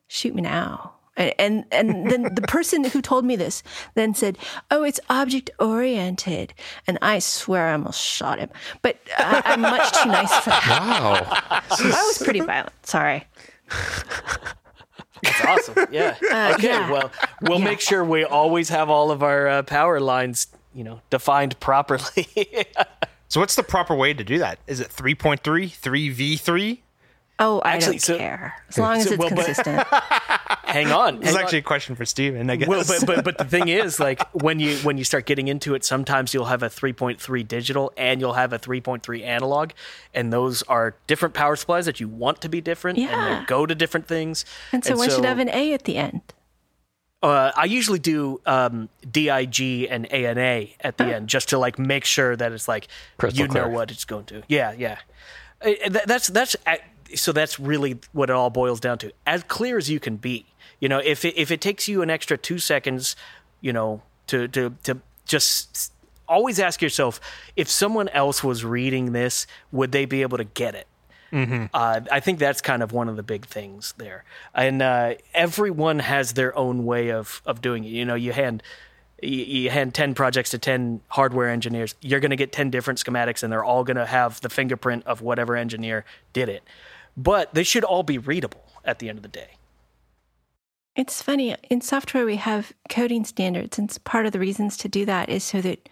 shoot me now. And and, and then the person who told me this then said, "Oh, it's object oriented," and I swear I almost shot him. But I, I'm much too nice for that. Wow. I was pretty violent. Sorry. That's awesome. Yeah. okay. yeah. Well, we'll make sure we always have all of our uh, power lines, you know, defined properly. So what's the proper way to do that? Is it 3.3, 3v3? Oh, I Actually, don't so- care as long as so- it's well, but- consistent. hang on. This is actually on. a question for Stephen, I guess. Well, but, but but the thing is, like when you when you start getting into it, sometimes you'll have a 3.3 digital and you'll have a 3.3 analog, and those are different power supplies that you want to be different and Yeah. they go to different things. And so one should have an A at the end. Uh, I usually do um, DIG and ANA at the end just to like make sure that it's like Crystal you know what it's going to. Yeah, yeah. Uh, that's that's so that's really what it all boils down to. As clear as you can be. You know, if it, if it takes you an extra two seconds, you know, to to to just always ask yourself if someone else was reading this, would they be able to get it? Uh, I think that's kind of one of the big things there, and uh, everyone has their own way of of doing it. You know, you hand you, you hand ten projects to ten hardware engineers, you're going to get ten different schematics, and they're all going to have the fingerprint of whatever engineer did it. But they should all be readable at the end of the day. It's funny. In software, we have coding standards, and part of the reasons to do that is so that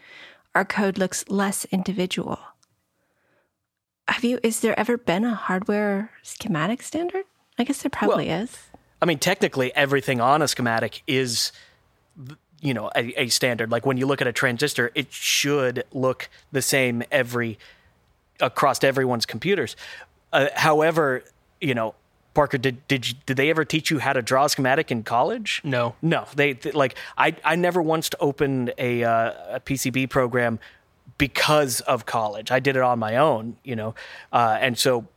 our code looks less individual. Have you? Is there ever been a hardware schematic standard? I guess there probably is. I mean, technically, everything on a schematic is, you know, a, a standard. Like when you look at a transistor, it should look the same every across everyone's computers. Uh, however, you know, Parker, did did you, did they ever teach you how to draw a schematic in college? No. no. They, they- like I I never once opened a uh, a PCB program because of college. I did it on my own, you know, uh, and so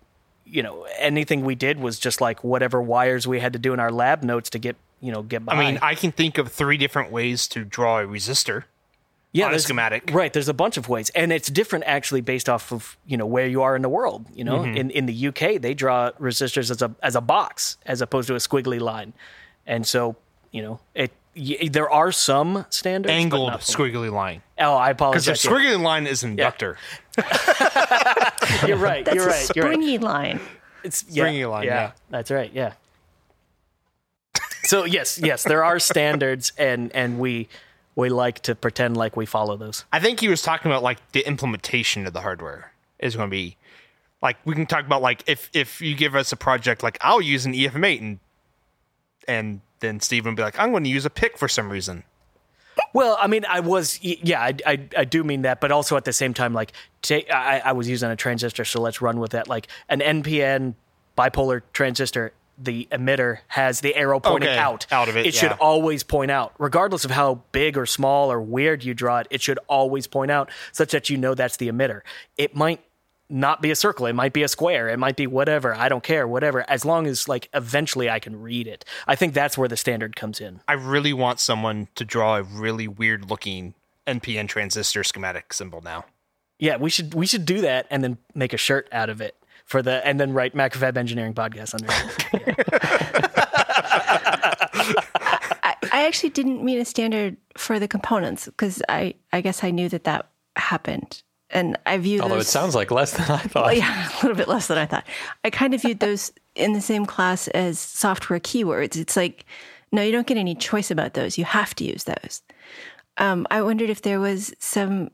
you know, anything we did was just like whatever wires we had to do in our lab notes to get, you know, get by. I mean, I can think of three different ways to draw a resistor. Yeah, on a there's- schematic. Right. There's a bunch of ways, and it's different actually based off of you know where you are in the world. You know, Mm-hmm. in in the UK they draw resistors as a as a box as opposed to a squiggly line, and so you know it. Y- there are some standards, Angled squiggly line. Oh, I apologize. Because apologize. the squiggly line is inductor. Yeah, You're right. That's you're a right. You're right. springy line. It's Stringy yeah, line, Yeah, yeah. that's right. Yeah. So yes, yes, there are standards, and and we we like to pretend like we follow those. I think he was talking about like the implementation of the hardware is going to be like we can talk about like if if you give us a project like I'll use an E EFM8 and and then Stephen will be like I'm going to use a PIC for some reason. Well, I mean, I was, yeah, I, I, I do mean that, but also at the same time, like, ta I, I was using a transistor, so let's run with that. Like, an NPN bipolar transistor, the emitter has the arrow pointing Okay, out. out of it, It should always point out, regardless of how big or small or weird you draw it. It should always point out, such that you know that's the emitter. It might not be a circle. It might be a square. It might be whatever. I don't care. Whatever. As long as like eventually I can read it. I think that's where the standard comes in. I really want someone to draw a really weird looking NPN transistor schematic symbol now. Yeah, we should we should do that and then make a shirt out of it for the and then write MacroFab Engineering Podcast under it. I, I actually didn't mean a standard for the components because I, I guess I knew that that happened. And I view Although those, it sounds like less than I thought. Well, yeah, a little bit less than I thought. I kind of viewed those in the same class as software keywords. It's like, no, you don't get any choice about those. You have to use those. Um, I wondered if there was some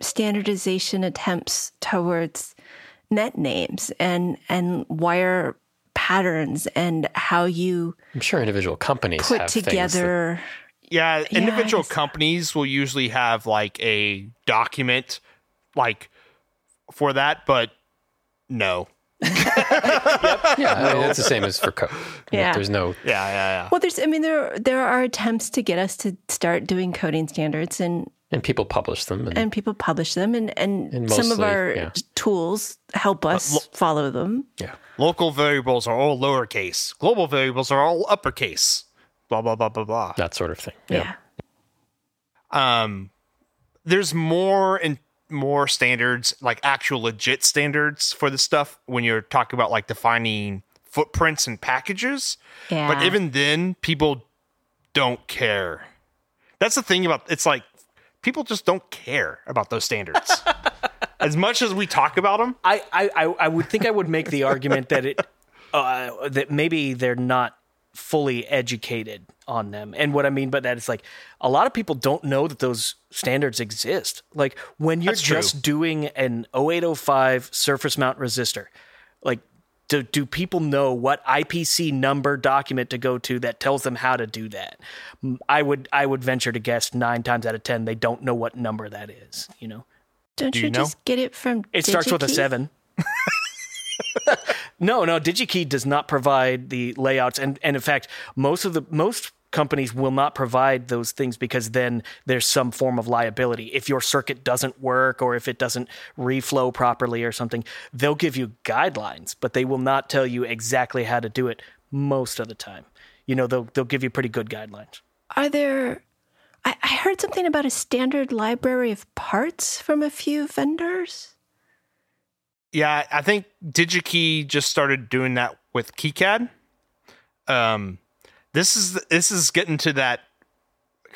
standardization attempts towards net names and and wire patterns and how you I'm sure individual companies put have things that- together. Yeah, Yeah, individual I guess- companies will usually have like a document like for that, but no. yeah, I mean, it's the same as for code. Yeah. There's no Yeah, yeah, yeah. Well, there's, I mean, there there are attempts to get us to start doing coding standards, and and people publish them and, and people publish them, and and, And some of our yeah. tools help us follow them. yeah. Local variables are all lowercase. Global variables are all uppercase. Blah blah blah blah blah. That sort of thing. Yeah. um there's more and more standards like actual legit standards for this stuff when you're talking about like defining footprints and packages Yeah. but even then people don't care that's the thing about it's like people just don't care about those standards as much as we talk about them I, I I would think I would make the argument that it uh, that maybe they're not fully educated on them. And what I mean by that is like a lot of people don't know that those standards exist. Like when you're That's true. just doing an 0805 surface mount resistor, like do, do people know what IPC number document to go to that tells them how to do that? M- I would I would venture to guess 9 times out of 10 they don't know what number that is, you know. Don't Do you, you know? just get it from? It starts with a seven. no, no, DigiKey does not provide the layouts, and and in fact, most of the most companies will not provide those things because then there's some form of liability. If your circuit doesn't work or if it doesn't reflow properly or something, they'll give you guidelines, but they will not tell you exactly how to do it most of the time. You know, they'll they'll give you pretty good guidelines. Are there? I, I heard something about a standard library of parts from a few vendors. Yeah, I think DigiKey just started doing that with KiCad. Um, this is this is getting to that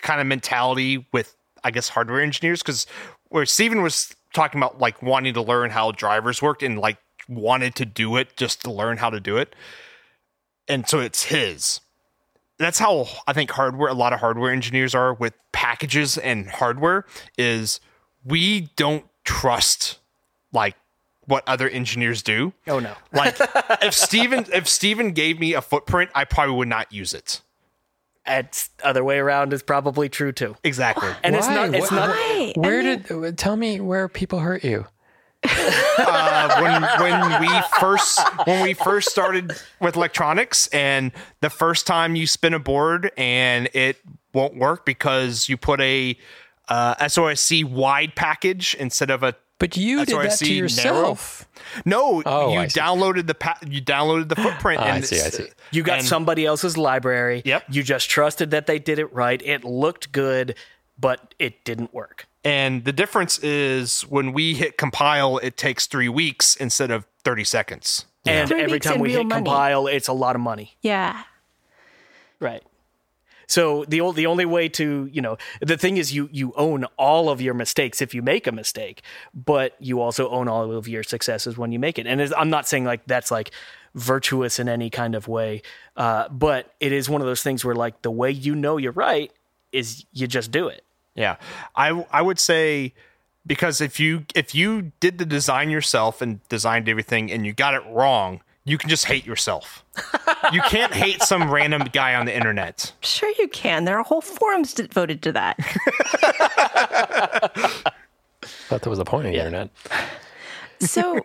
kind of mentality with I guess hardware engineers because where Stephen was talking about like wanting to learn how drivers worked and like wanted to do it just to learn how to do it, and so it's his. That's how I think hardware. A lot of hardware engineers are with packages and hardware. Is we don't trust like what other engineers do. Oh no. Like if Stephen if Stephen gave me a footprint, I probably would not use it. It's other way around is probably true too. Exactly. And it's not it's Wha- not Why? I Where mean, did tell me where people hurt you? uh, when when we first when we first started with electronics and the first time you spin a board and it won't work because you put a uh, SOIC wide package instead of a But you That's did where I that to see narrow. yourself. No, Oh, you I see. downloaded the pa- you downloaded the footprint. Ah, I see, I see. You got and- somebody else's library. Yep. You just trusted that they did it right. It looked good, but it didn't work. And the difference is when we hit compile, it takes three weeks instead of thirty seconds. And Three every time we real hit money. compile, it's a lot of money. Yeah. Right. So the o- the only way to you know the thing is you you own all of your mistakes if you make a mistake, but you also own all of your successes when you make it. And I'm not saying like that's like virtuous in any kind of way, uh, but it is one of those things where like the way you know you're right is you just do it. Yeah, I I would say because if you if you did the design yourself and designed everything and you got it wrong, you can just hate yourself. you can't hate some random guy on the internet. Sure, you can. There are whole forums devoted to that. Thought that was the point of the internet. So,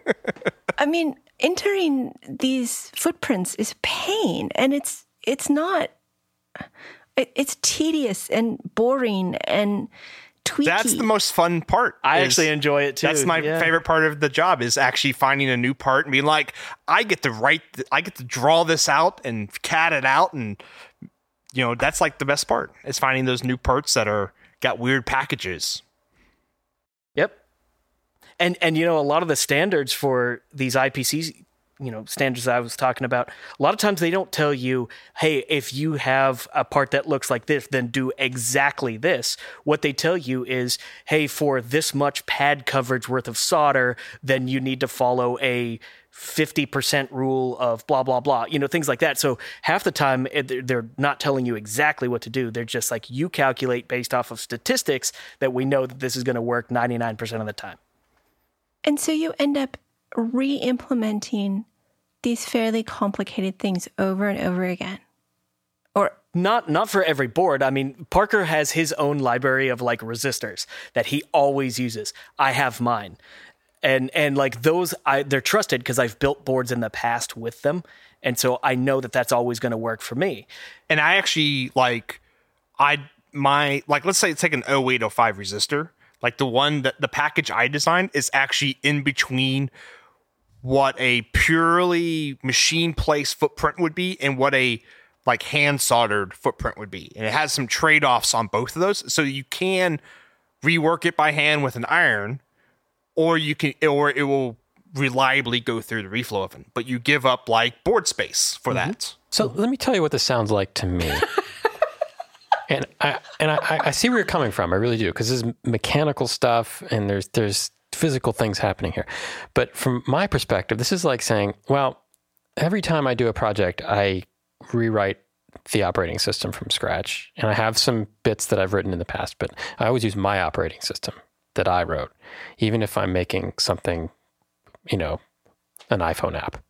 I mean, entering these footprints is pain, and it's it's not. It, it's tedious and boring and tweaky. That's the most fun part. I is- actually enjoy it too. That's my yeah. favorite part of the job is actually finding a new part and being like, I get to write, I get to draw this out and CAD it out, and you know that's like the best part is finding those new parts that are got weird packages. Yep. And and you know a lot of the standards for these IPC you know standards I was talking about a lot of times they don't tell you hey if you have a part that looks like this then do exactly this. What they tell you is hey for this much pad coverage worth of solder then you need to follow a 50% rule of blah blah blah you know things like that. So half the time eh, they're- they're not telling you exactly what to do. They're just like you calculate based off of statistics that we know that this is going to work 99% of the time. And so you end up re implementing these fairly complicated things over and over again. Or, not not for every board. I mean parker has his own library of like resistors that he always uses. I have mine. And and like those i they're trusted because i've built boards in the past with them. And so i know that that's always going to work for me. And I actually like I my like let's say it's like an 0805 resistor. Like the one that the package I designed is actually in between what a purely machine placed footprint would be and what a like hand soldered footprint would be. And it has some trade-offs on both of those. So you can rework it by hand with an iron or you can or it will reliably go through the reflow oven, but you give up like board space for mm-hmm. that. So let me tell you what this sounds like to me. and I and I, I see where you're coming from. I really do because this is mechanical stuff, and there's there's physical things happening here. But from my perspective, this is like saying, well, every time I do a project, I rewrite the operating system from scratch, and I have some bits that I've written in the past, but I always use my operating system that I wrote, even if I'm making something, you know, an iPhone app.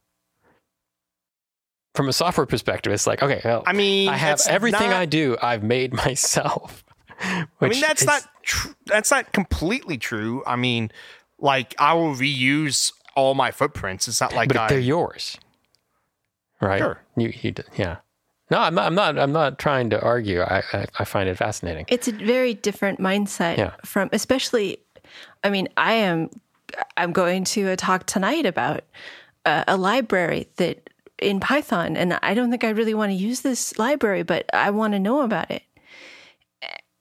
From a software perspective, it's like, okay, well, I mean, I have everything not- I do, I've made myself. I mean, that's not tr- that's not completely true. I mean, like I will reuse all my footprints. It's not like but I, they're yours, right? Sure. You, you, d- yeah. No, I'm not. I'm not. I'm not trying to argue. I, I, I find it fascinating. it's a very different mindset Yeah. from, especially, I mean, I am, I'm going to a talk tonight about a, a library that in Python, and I don't think I really want to use this library, but I want to know about it.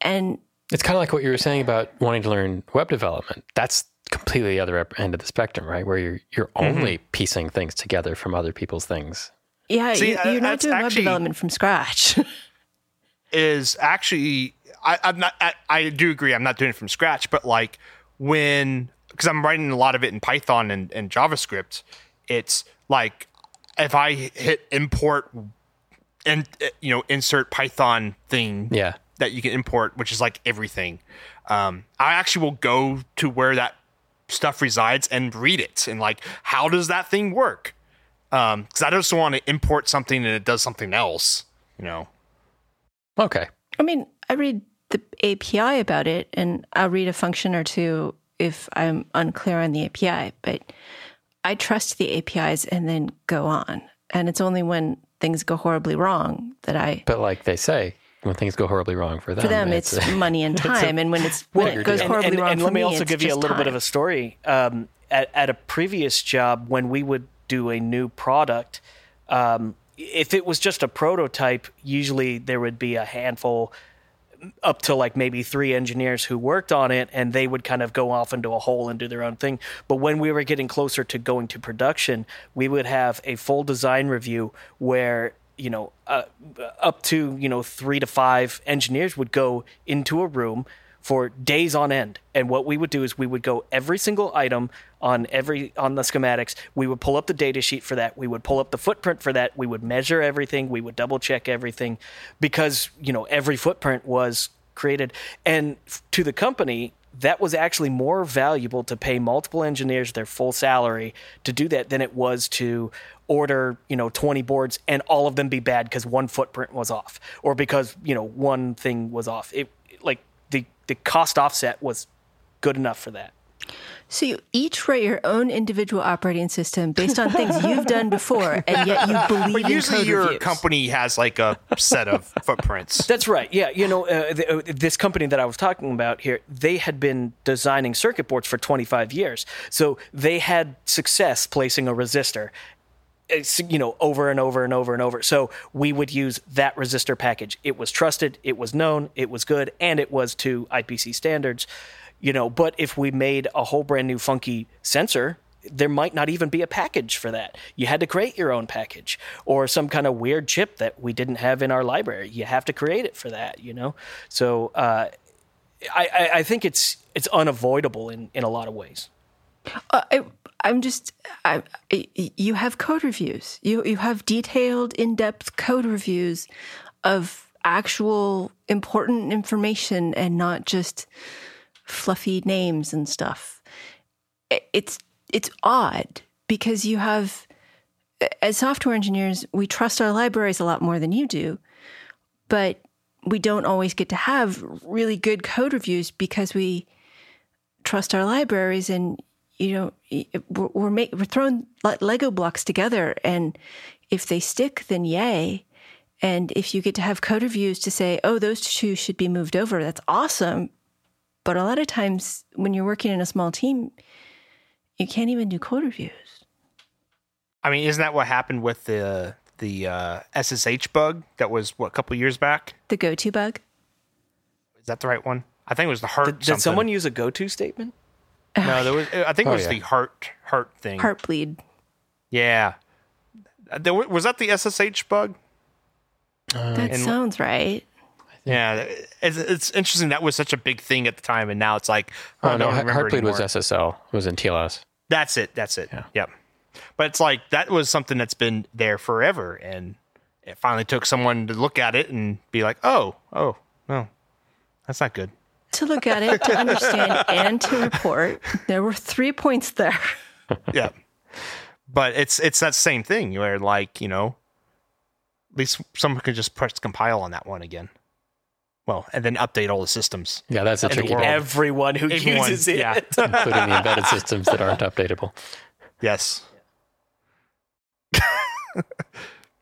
And It's kind of like what you were saying about wanting to learn web development. That's completely the other end of the spectrum, right? Where you're you're Mm-hmm. only piecing things together from other people's things. yeah, See, you, uh, you're not that's doing web development from scratch. is actually I, I'm not. I, I do agree. I'm not doing it from scratch, but like when because I'm writing a lot of it in Python and, and JavaScript, it's like if I hit import and uh, you know insert Python thing Yeah. That you can import, which is like everything. Um, I actually will go to where that stuff resides and read it and like how does that thing work? Because I just want to import something and it does something else, you know. Okay. I mean, I read the API about it, and I'll read a function or two if I'm unclear on the API, but I trust the APIs and then go on. And it's only when things go horribly wrong that I. But like they say, when things go horribly wrong for them. For them, it's, money and time, and when it's when it goes and, horribly and, wrong and for let me me, also give you a just little bit of a story. Um, at, at a previous job, when we would do a new product, um, if it was just a prototype, usually there would be a handful, up to like maybe three engineers who worked on it, and they would kind of go off into a hole and do their own thing. But when we were getting closer to going to production, we would have a full design review where you know uh, up to you know three to five engineers would go into a room for days on end. And what we would do is we would go every single item on every on the schematics. We would pull up the data sheet for that. We would pull up the footprint for that. We would measure everything. We would double check everything because, you know, every footprint was created and to the company that was actually more valuable to pay multiple engineers their full salary to do that than it was to order you know 20 boards and all of them be bad because one footprint was off or because you know one thing was off. It like the the cost offset was good enough for that So you each write your own individual operating system based on things you've done before, and yet you believe But in usually code your reviews. company has like a set of footprints. That's right. Yeah, you know, uh, th- uh, this company that I was talking about here, they had been designing circuit boards for 25 years. So they had success placing a resistor. It's, you know, over and over and over and over. So we would use that resistor package. It was trusted, it was known, it was good, and it was to IPC standards. You know, but if we made a whole brand new funky sensor, there might not even be a package for that. You had to create your own package or some kind of weird chip that we didn't have in our library. You have to create it for that, you know? So uh, I, I, think it's it's unavoidable in, in a lot of ways. Uh, I, I'm just, I, you have code reviews. You you have detailed, in depth code reviews of actual important information and not just fluffy names and stuff. It's it's odd because you have, as software engineers, we trust our libraries a lot more than you do, but we don't always get to have really good code reviews because we trust our libraries and you know we're we're, make, we're throwing lego blocks together and if they stick then yay and if you get to have code reviews to say oh those two should be moved over that's awesome but a lot of times when you're working in a small team you can't even do code reviews I mean, isn't that what happened with the the uh, SSH bug that was what a couple years back? the go-to bug Is that the right one? I think it was the heart. Did, did something. someone use a go to statement? No, there was. I think it Oh, was yeah. the heart heart thing. heartbleed Yeah. Uh, There, was that the SSH bug? that and- sounds right Yeah, it's, it's interesting. That was such a big thing at the time, and now it's like, oh, Oh, no, no, I don't remember Heartbleed was. SSL. It was in TLS. That's it. That's it. Yeah. Yep. But it's like that was something that's been there forever, and it finally took someone to look at it and be like, oh, oh, no, that's not good. to look at it to understand and to report there were three points there yeah. But it's it's that same thing where like you know, at least someone could just press compile on that one again. Well, and then update all the systems. Yeah, that's a tricky world. Everyone who Everyone, uses it. yeah. including the embedded systems that aren't updatable. Yes.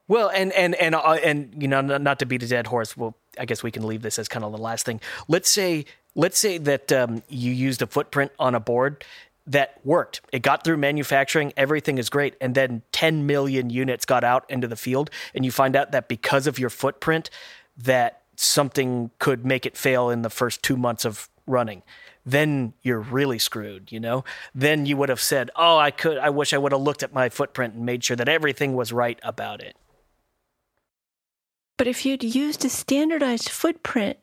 Well, and and and uh, and you know, not not to beat a dead horse. Well, I guess we can leave this as kind of the last thing. Let's say let's say that um, you used a footprint on a board that worked. It got through manufacturing. Everything is great, and then 10 million units got out into the field, and you find out that because of your footprint, that something could make it fail in the first two months of running. Then you're really screwed, you know. Then you would have said, "Oh, I could. I wish I would have looked at my footprint and made sure that everything was right about it." But if you'd used a standardized footprint,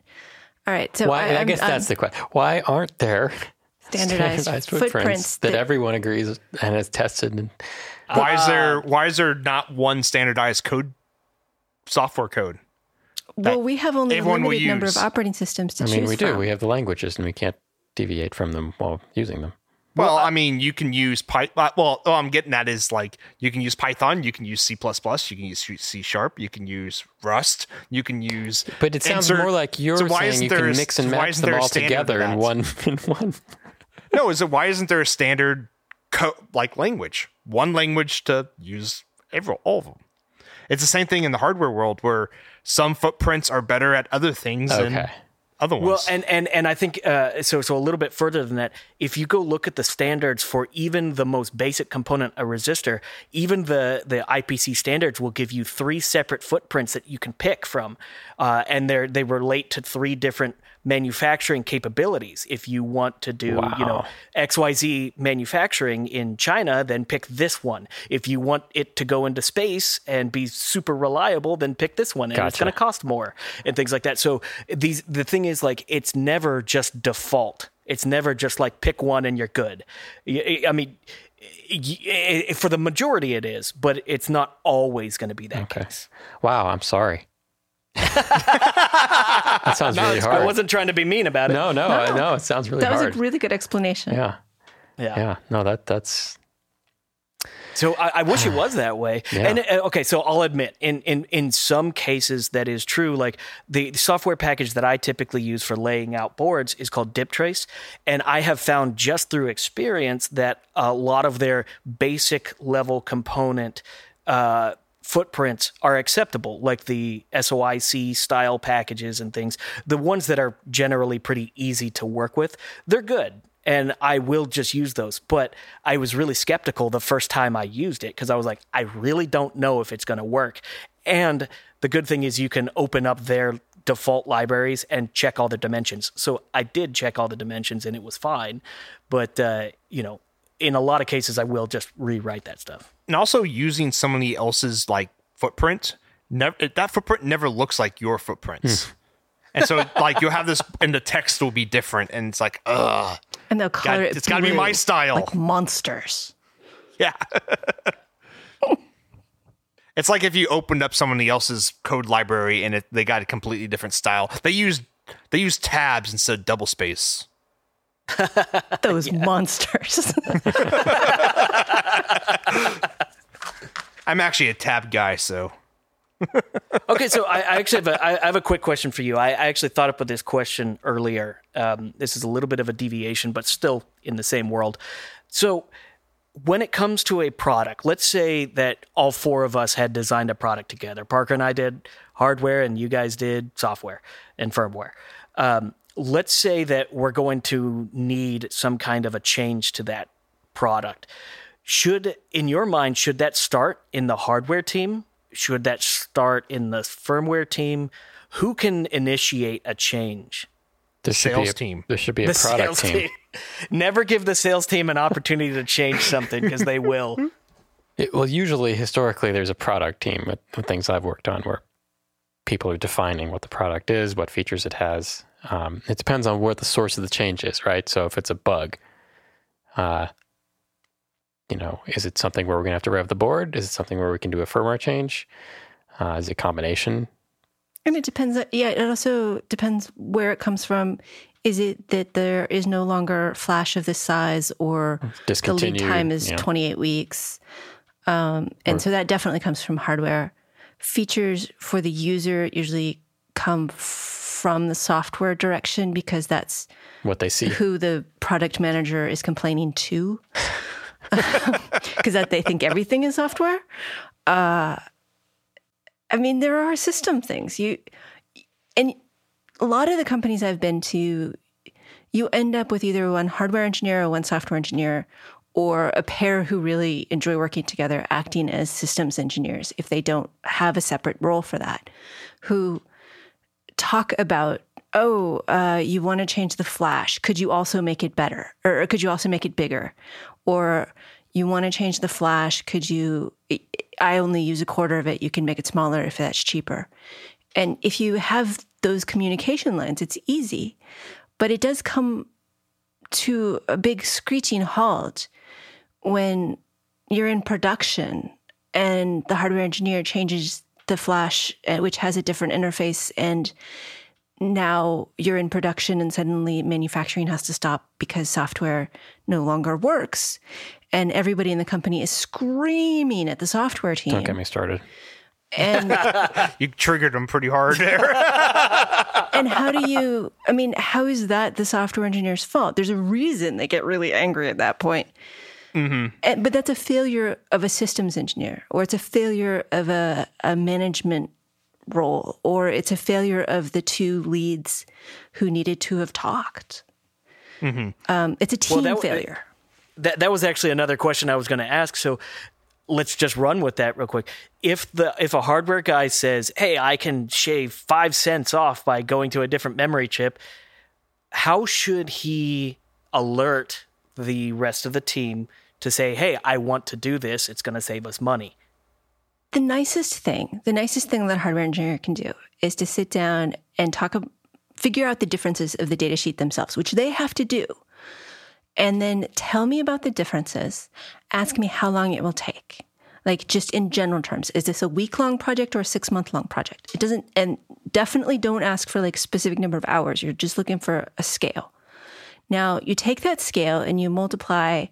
all right. So Why? I, I'm- guess I'm that's the question. Why aren't there standardized, footprints, that, everyone agrees and is tested? And, Why is there uh, why is there not one standardized code software code? Well, we have only a limited number of operating systems to choose. I choose mean, we do. from. We have the languages, and we can't deviate from them while using them. Well, I mean, you can use Python. Well, all I'm getting at is like you can use Python, you can use C++, you can use C Sharp, you can use Rust, you can use. But it sounds insert- more like you're So saying you can mix and match them all together in one in one. No, is it why isn't there a standard co- like language? One language to use every all of them. It's the same thing in the hardware world where some footprints are better at other things than other ones. Well, and and and I think uh, so. So a little bit further than that, if you go look at the standards for even the most basic component, a resistor, even the the IPC standards will give you three separate footprints that you can pick from, uh, and they are they relate to three different manufacturing capabilities. If you want to do you know XYZ manufacturing in China, then pick this one. If you want it to go into space and be super reliable, then pick this one, and it's going to cost more and things like that. So these the thing is like it's never just default. It's never just like pick one and you're good. I mean, for the majority it is, but it's not always going to be that Okay. case. Wow, I'm sorry. That sounds really hard. I wasn't trying to be mean about it. no, no, I know it sounds really hard. That was hard. a really good explanation. yeah, Yeah. yeah. No, that that's So I, I wish it was that way. Yeah. And uh, okay, so I'll admit, in, in in some cases that is true. Like the, the software package that I typically use for laying out boards is called DipTrace, and I have found just through experience that a lot of their basic level component. Uh, footprints are acceptable, like the SOIC style packages and things. The ones that are generally pretty easy to work with, they're good. And I will just use those. But I was really skeptical the first time I used it because I was like, I really don't know if it's going to work. And the good thing is you can open up their default libraries and check all the dimensions. So I did check all the dimensions and it was fine. But, uh, you know, in a lot of cases, I will just rewrite that stuff. And also using somebody else's like footprint never that footprint never looks like your footprints hmm. and so like you'll have this and the text will be different and it's like ugh And they'll color God, it. it's gotta be my style. Like monsters. yeah it's like if you opened up somebody else's code library and it, they got a completely different style they use they use tabs instead of double space Those monsters. i'm actually a tab guy so okay, so I, I actually have a, I have a quick question for you. I, I actually thought up with this question earlier. Um, this is a little bit of a deviation, but still in the same world. So, when it comes to a product, let's say that all four of us had designed a product together. Parker and I did hardware, and you guys did software and firmware. Um, let's say that we're going to need some kind of a change to that product. Should, in your mind, should that start in the hardware team? Should that start in the firmware team? Who can initiate a change? there should sales a, team. There should be a The product sales team. team. Never give the sales team an opportunity to change something because they will. It- well, usually, historically, there's a product team at the things I've worked on where people are defining what the product is, what features it has. Um, it depends on what the source of the change is, right? So if it's a bug, uh, you know, is it something where we're going to have to rev the board? Is it something where we can do a firmware change? Uh, is it a combination? and it depends. on- Yeah, it also depends where it comes from. Is it that there is no longer flash of this size, or the lead time is yeah. 28 weeks? Um, and so that definitely comes from hardware. Features for the user usually come from the software direction because that's What they see. who the product manager is complaining to because that they think everything is software. Uh i mean there are system things. You and a lot of the companies i've been to you end up with either one hardware engineer or one software engineer or a pair who really enjoy working together acting as systems engineers if they don't have a separate role for that who talk about oh uh, you want to change the flash. Could you also make it better or could you also make it bigger or you want to change the flash could you i only use a quarter of it you can make it smaller if that's cheaper. And if you have those communication lines it's easy but it does come to a big screeching halt when you're in production and the hardware engineer changes the flash uh, which has a different interface and now you're in production and suddenly manufacturing has to stop because software no longer works and everybody in the company is screaming at the software team Don't get me started. and You triggered them pretty hard there. and how do you i mean how is that the software engineer's fault there's a reason they get really angry at that point. point And, but that's a failure of a systems engineer, or it's a failure of a, a management role, or it's a failure of the two leads who needed to have talked. Um, it's a team that- failure. that that was actually another question I was going to ask. So let's just run with that real quick. If the if a hardware guy says, "Hey, I can shave 5 cents off by going to a different memory chip," how should he alert the rest of the team to say, "Hey, I want to do this. It's going to save us money." The nicest thing, the nicest thing that a hardware engineer can do is to sit down and talk, figure out the differences of the data sheet themselves, which they have to do. And then tell me about the differences. Ask me how long it will take. Like just in general terms, is this a week long project or a six month long project? It doesn't, and definitely don't ask for like specific number of hours. You're just looking for a scale. Now you take that scale and you multiply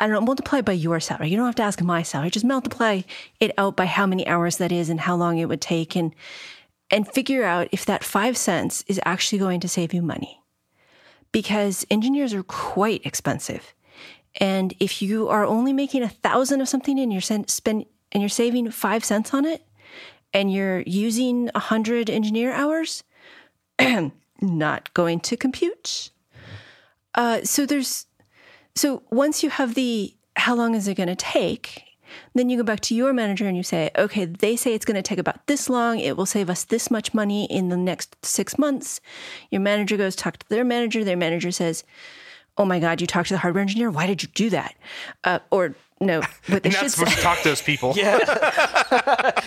I don't know, multiply by your salary. You don't have to ask my salary. Just multiply it out by how many hours that is and how long it would take and and figure out if that five cents is actually going to save you money. Because engineers are quite expensive. And if you are only making a thousand of something and you're spend and you're saving five cents on it and you're using a hundred engineer hours, not going to compute. Uh, so there's so once you have the how long is it going to take, then you go back to your manager and you say, okay, they say it's going to take about this long. It will save us this much money in the next six months. Your manager goes talk to their manager. Their manager says, oh my God, you talked to the hardware engineer. Why did you do that? Uh, or no, what they You're should not supposed say. to talk to those people. yeah,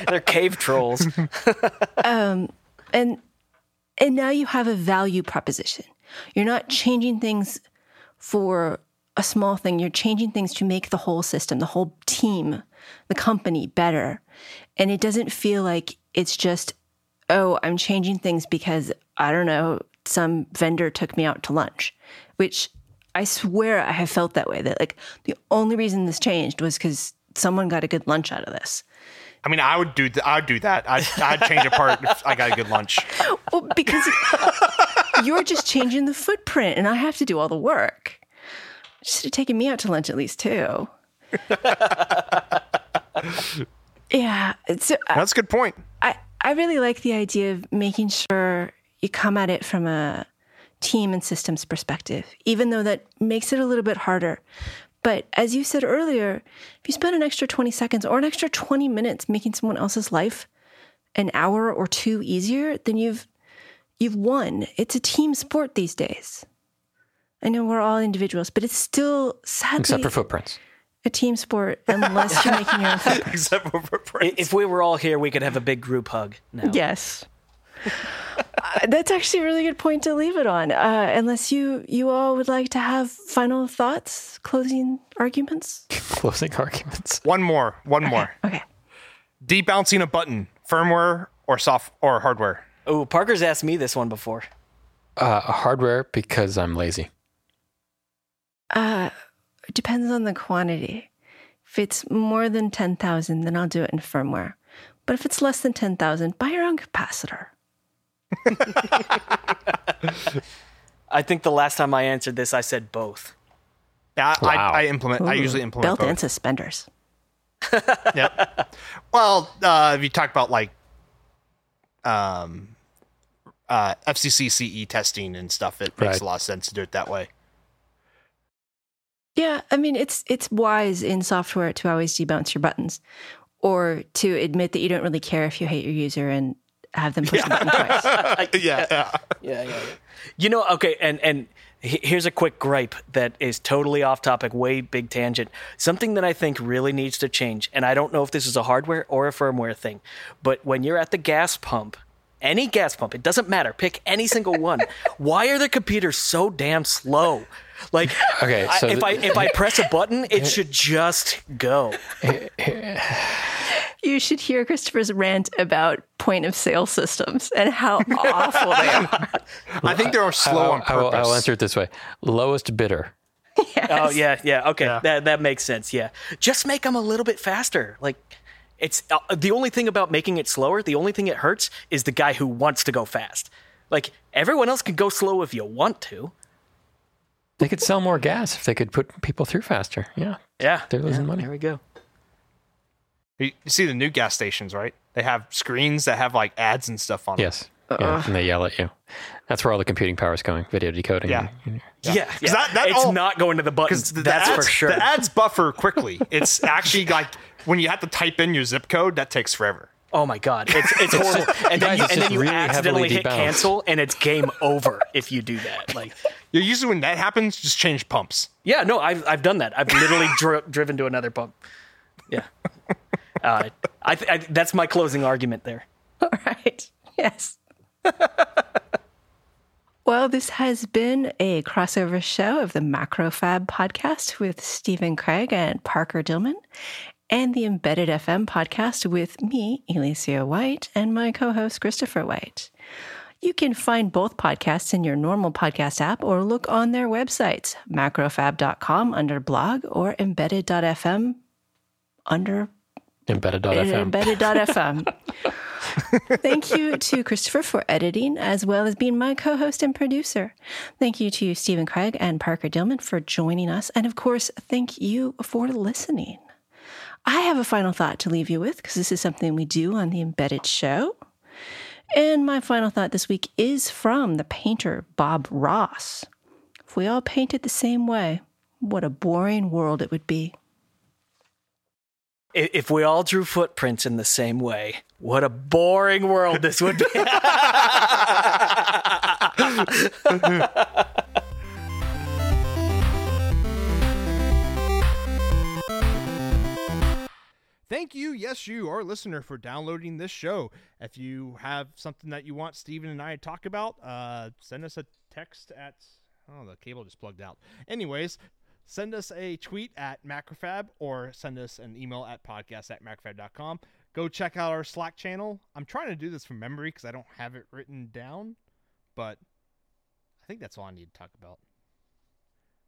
They're cave trolls. and and now you have a value proposition. You're not changing things for a small thing. You're changing things to make the whole system, the whole team, the company better. And it doesn't feel like it's just, oh, I'm changing things because I don't know, some vendor took me out to lunch, which I swear I have felt that way. That like the only reason this changed was because someone got a good lunch out of this. I mean, I would do. Th- I'd do that. I'd, I'd change a part if I got a good lunch. Well, because you're just changing the footprint, and I have to do all the work. Should have taken me out to lunch at least too. yeah, so uh, That's a good point. I I really like the idea of making sure you come at it from a team and systems perspective, even though that makes it a little bit harder. But as you said earlier, if you spend an extra 20 seconds or an extra 20 minutes making someone else's life an hour or two easier, then you've you've won. It's a team sport these days. I know we're all individuals, but it's still sadly except for footprints. a team sport unless you're making your own footprint. Except for for I- Prince. if we were all here, we could have a big group hug now. Yes. Uh, that's actually a really good point to leave it on. Uh, unless you you all would like to have final thoughts, closing arguments. Closing arguments. One more. One more. Okay. Debouncing a button, firmware or soft or hardware. Oh, Parker's asked me this one before. Uh, hardware because I'm lazy. Uh, it depends on the quantity. If it's more than ten thousand, then I'll do it in firmware. But if it's less than ten thousand, buy your own capacitor. I think the last time I answered this, I said both. Yeah, I, Wow. I, I implement. I usually implement belt both. and suspenders. Yep. Well, uh, if you talk about like um, uh, FCC CE E testing and stuff, it makes a lot of sense to do it that way. Yeah, I mean it's it's wise in software to always debounce your buttons, or to admit that you don't really care if you hate your user and have them push the button twice. yeah, yeah. Yeah, yeah, yeah. You know, okay, and and here's a quick gripe that is totally off topic, way big tangent. Something that I think really needs to change, and I don't know if this is a hardware or a firmware thing, but when you're at the gas pump, any gas pump, it doesn't matter, pick any single one. Why are the computers so damn slow? Like, Okay, I- if the- I if I press a button, it should just go. You should hear Christopher's rant about point of sale systems and how awful they are. I think they're slow on I will, purpose. I will answer it this way: lowest bidder. Oh yeah, yeah. Okay, Yeah. that that makes sense. Yeah, just make them a little bit faster. Like, it's uh, the only thing about making it slower. The only thing it hurts is the guy who wants to go fast. Like everyone else can go slow if you want to. They could sell more gas if they could put people through faster. Yeah. Yeah, They're losing yeah, money. There we go. You you see the new gas stations, right? They have screens that have like ads and stuff on them. Yes. Yeah, and they yell at you. That's where all the computing power is going. Video decoding. Yeah. Yeah, yeah. that- that it's all- not going to the buttons. the, the That's ads, for sure. The ads buffer quickly. It's actually like when you have to type in your zip code, that takes forever. Oh my god, it's it's horrible. and then Guys, you, it's and then you really accidentally hit debalanced. cancel, and it's game over if you do that. Like, You usually when that happens, just change pumps. yeah, no, I've I've done that. I've literally dri- driven to another pump. Yeah, uh, I, th- I that's my closing argument there. All right. Yes. well, this has been a crossover show of the Macrofab podcast with Stephen Craig and Parker Dillman, and the Embedded FM podcast with me, Elecia White, and my co host, Christopher White. You can find both podcasts in your normal podcast app or look on their websites, macrofab.com under blog or embedded.fm under Embedded.fm. embedded.fm. Thank you to Christopher for editing, as well as being my co host and producer. Thank you to Stephen Kraig and Parker Dolman for joining us. And of course, thank you for listening. I have a final thought to leave you with because this is something we do on the Embedded Show. And my final thought this week is from the painter Bob Ross. If we all painted the same way, what a boring world it would be. If we all drew footprints in the same way, what a boring world this would be. Thank you, yes, you, our listener, for downloading this show. If you have something that you want Stephen and I to talk about, uh, send us a text at. Oh, the cable just plugged out. Anyways, send us a tweet at Macrofab or send us an email at podcast at macrofab.com. Go check out our Slack channel. I'm trying to do this from memory because I don't have it written down, but I think that's all I need to talk about.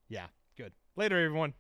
Yeah, good. Later, everyone.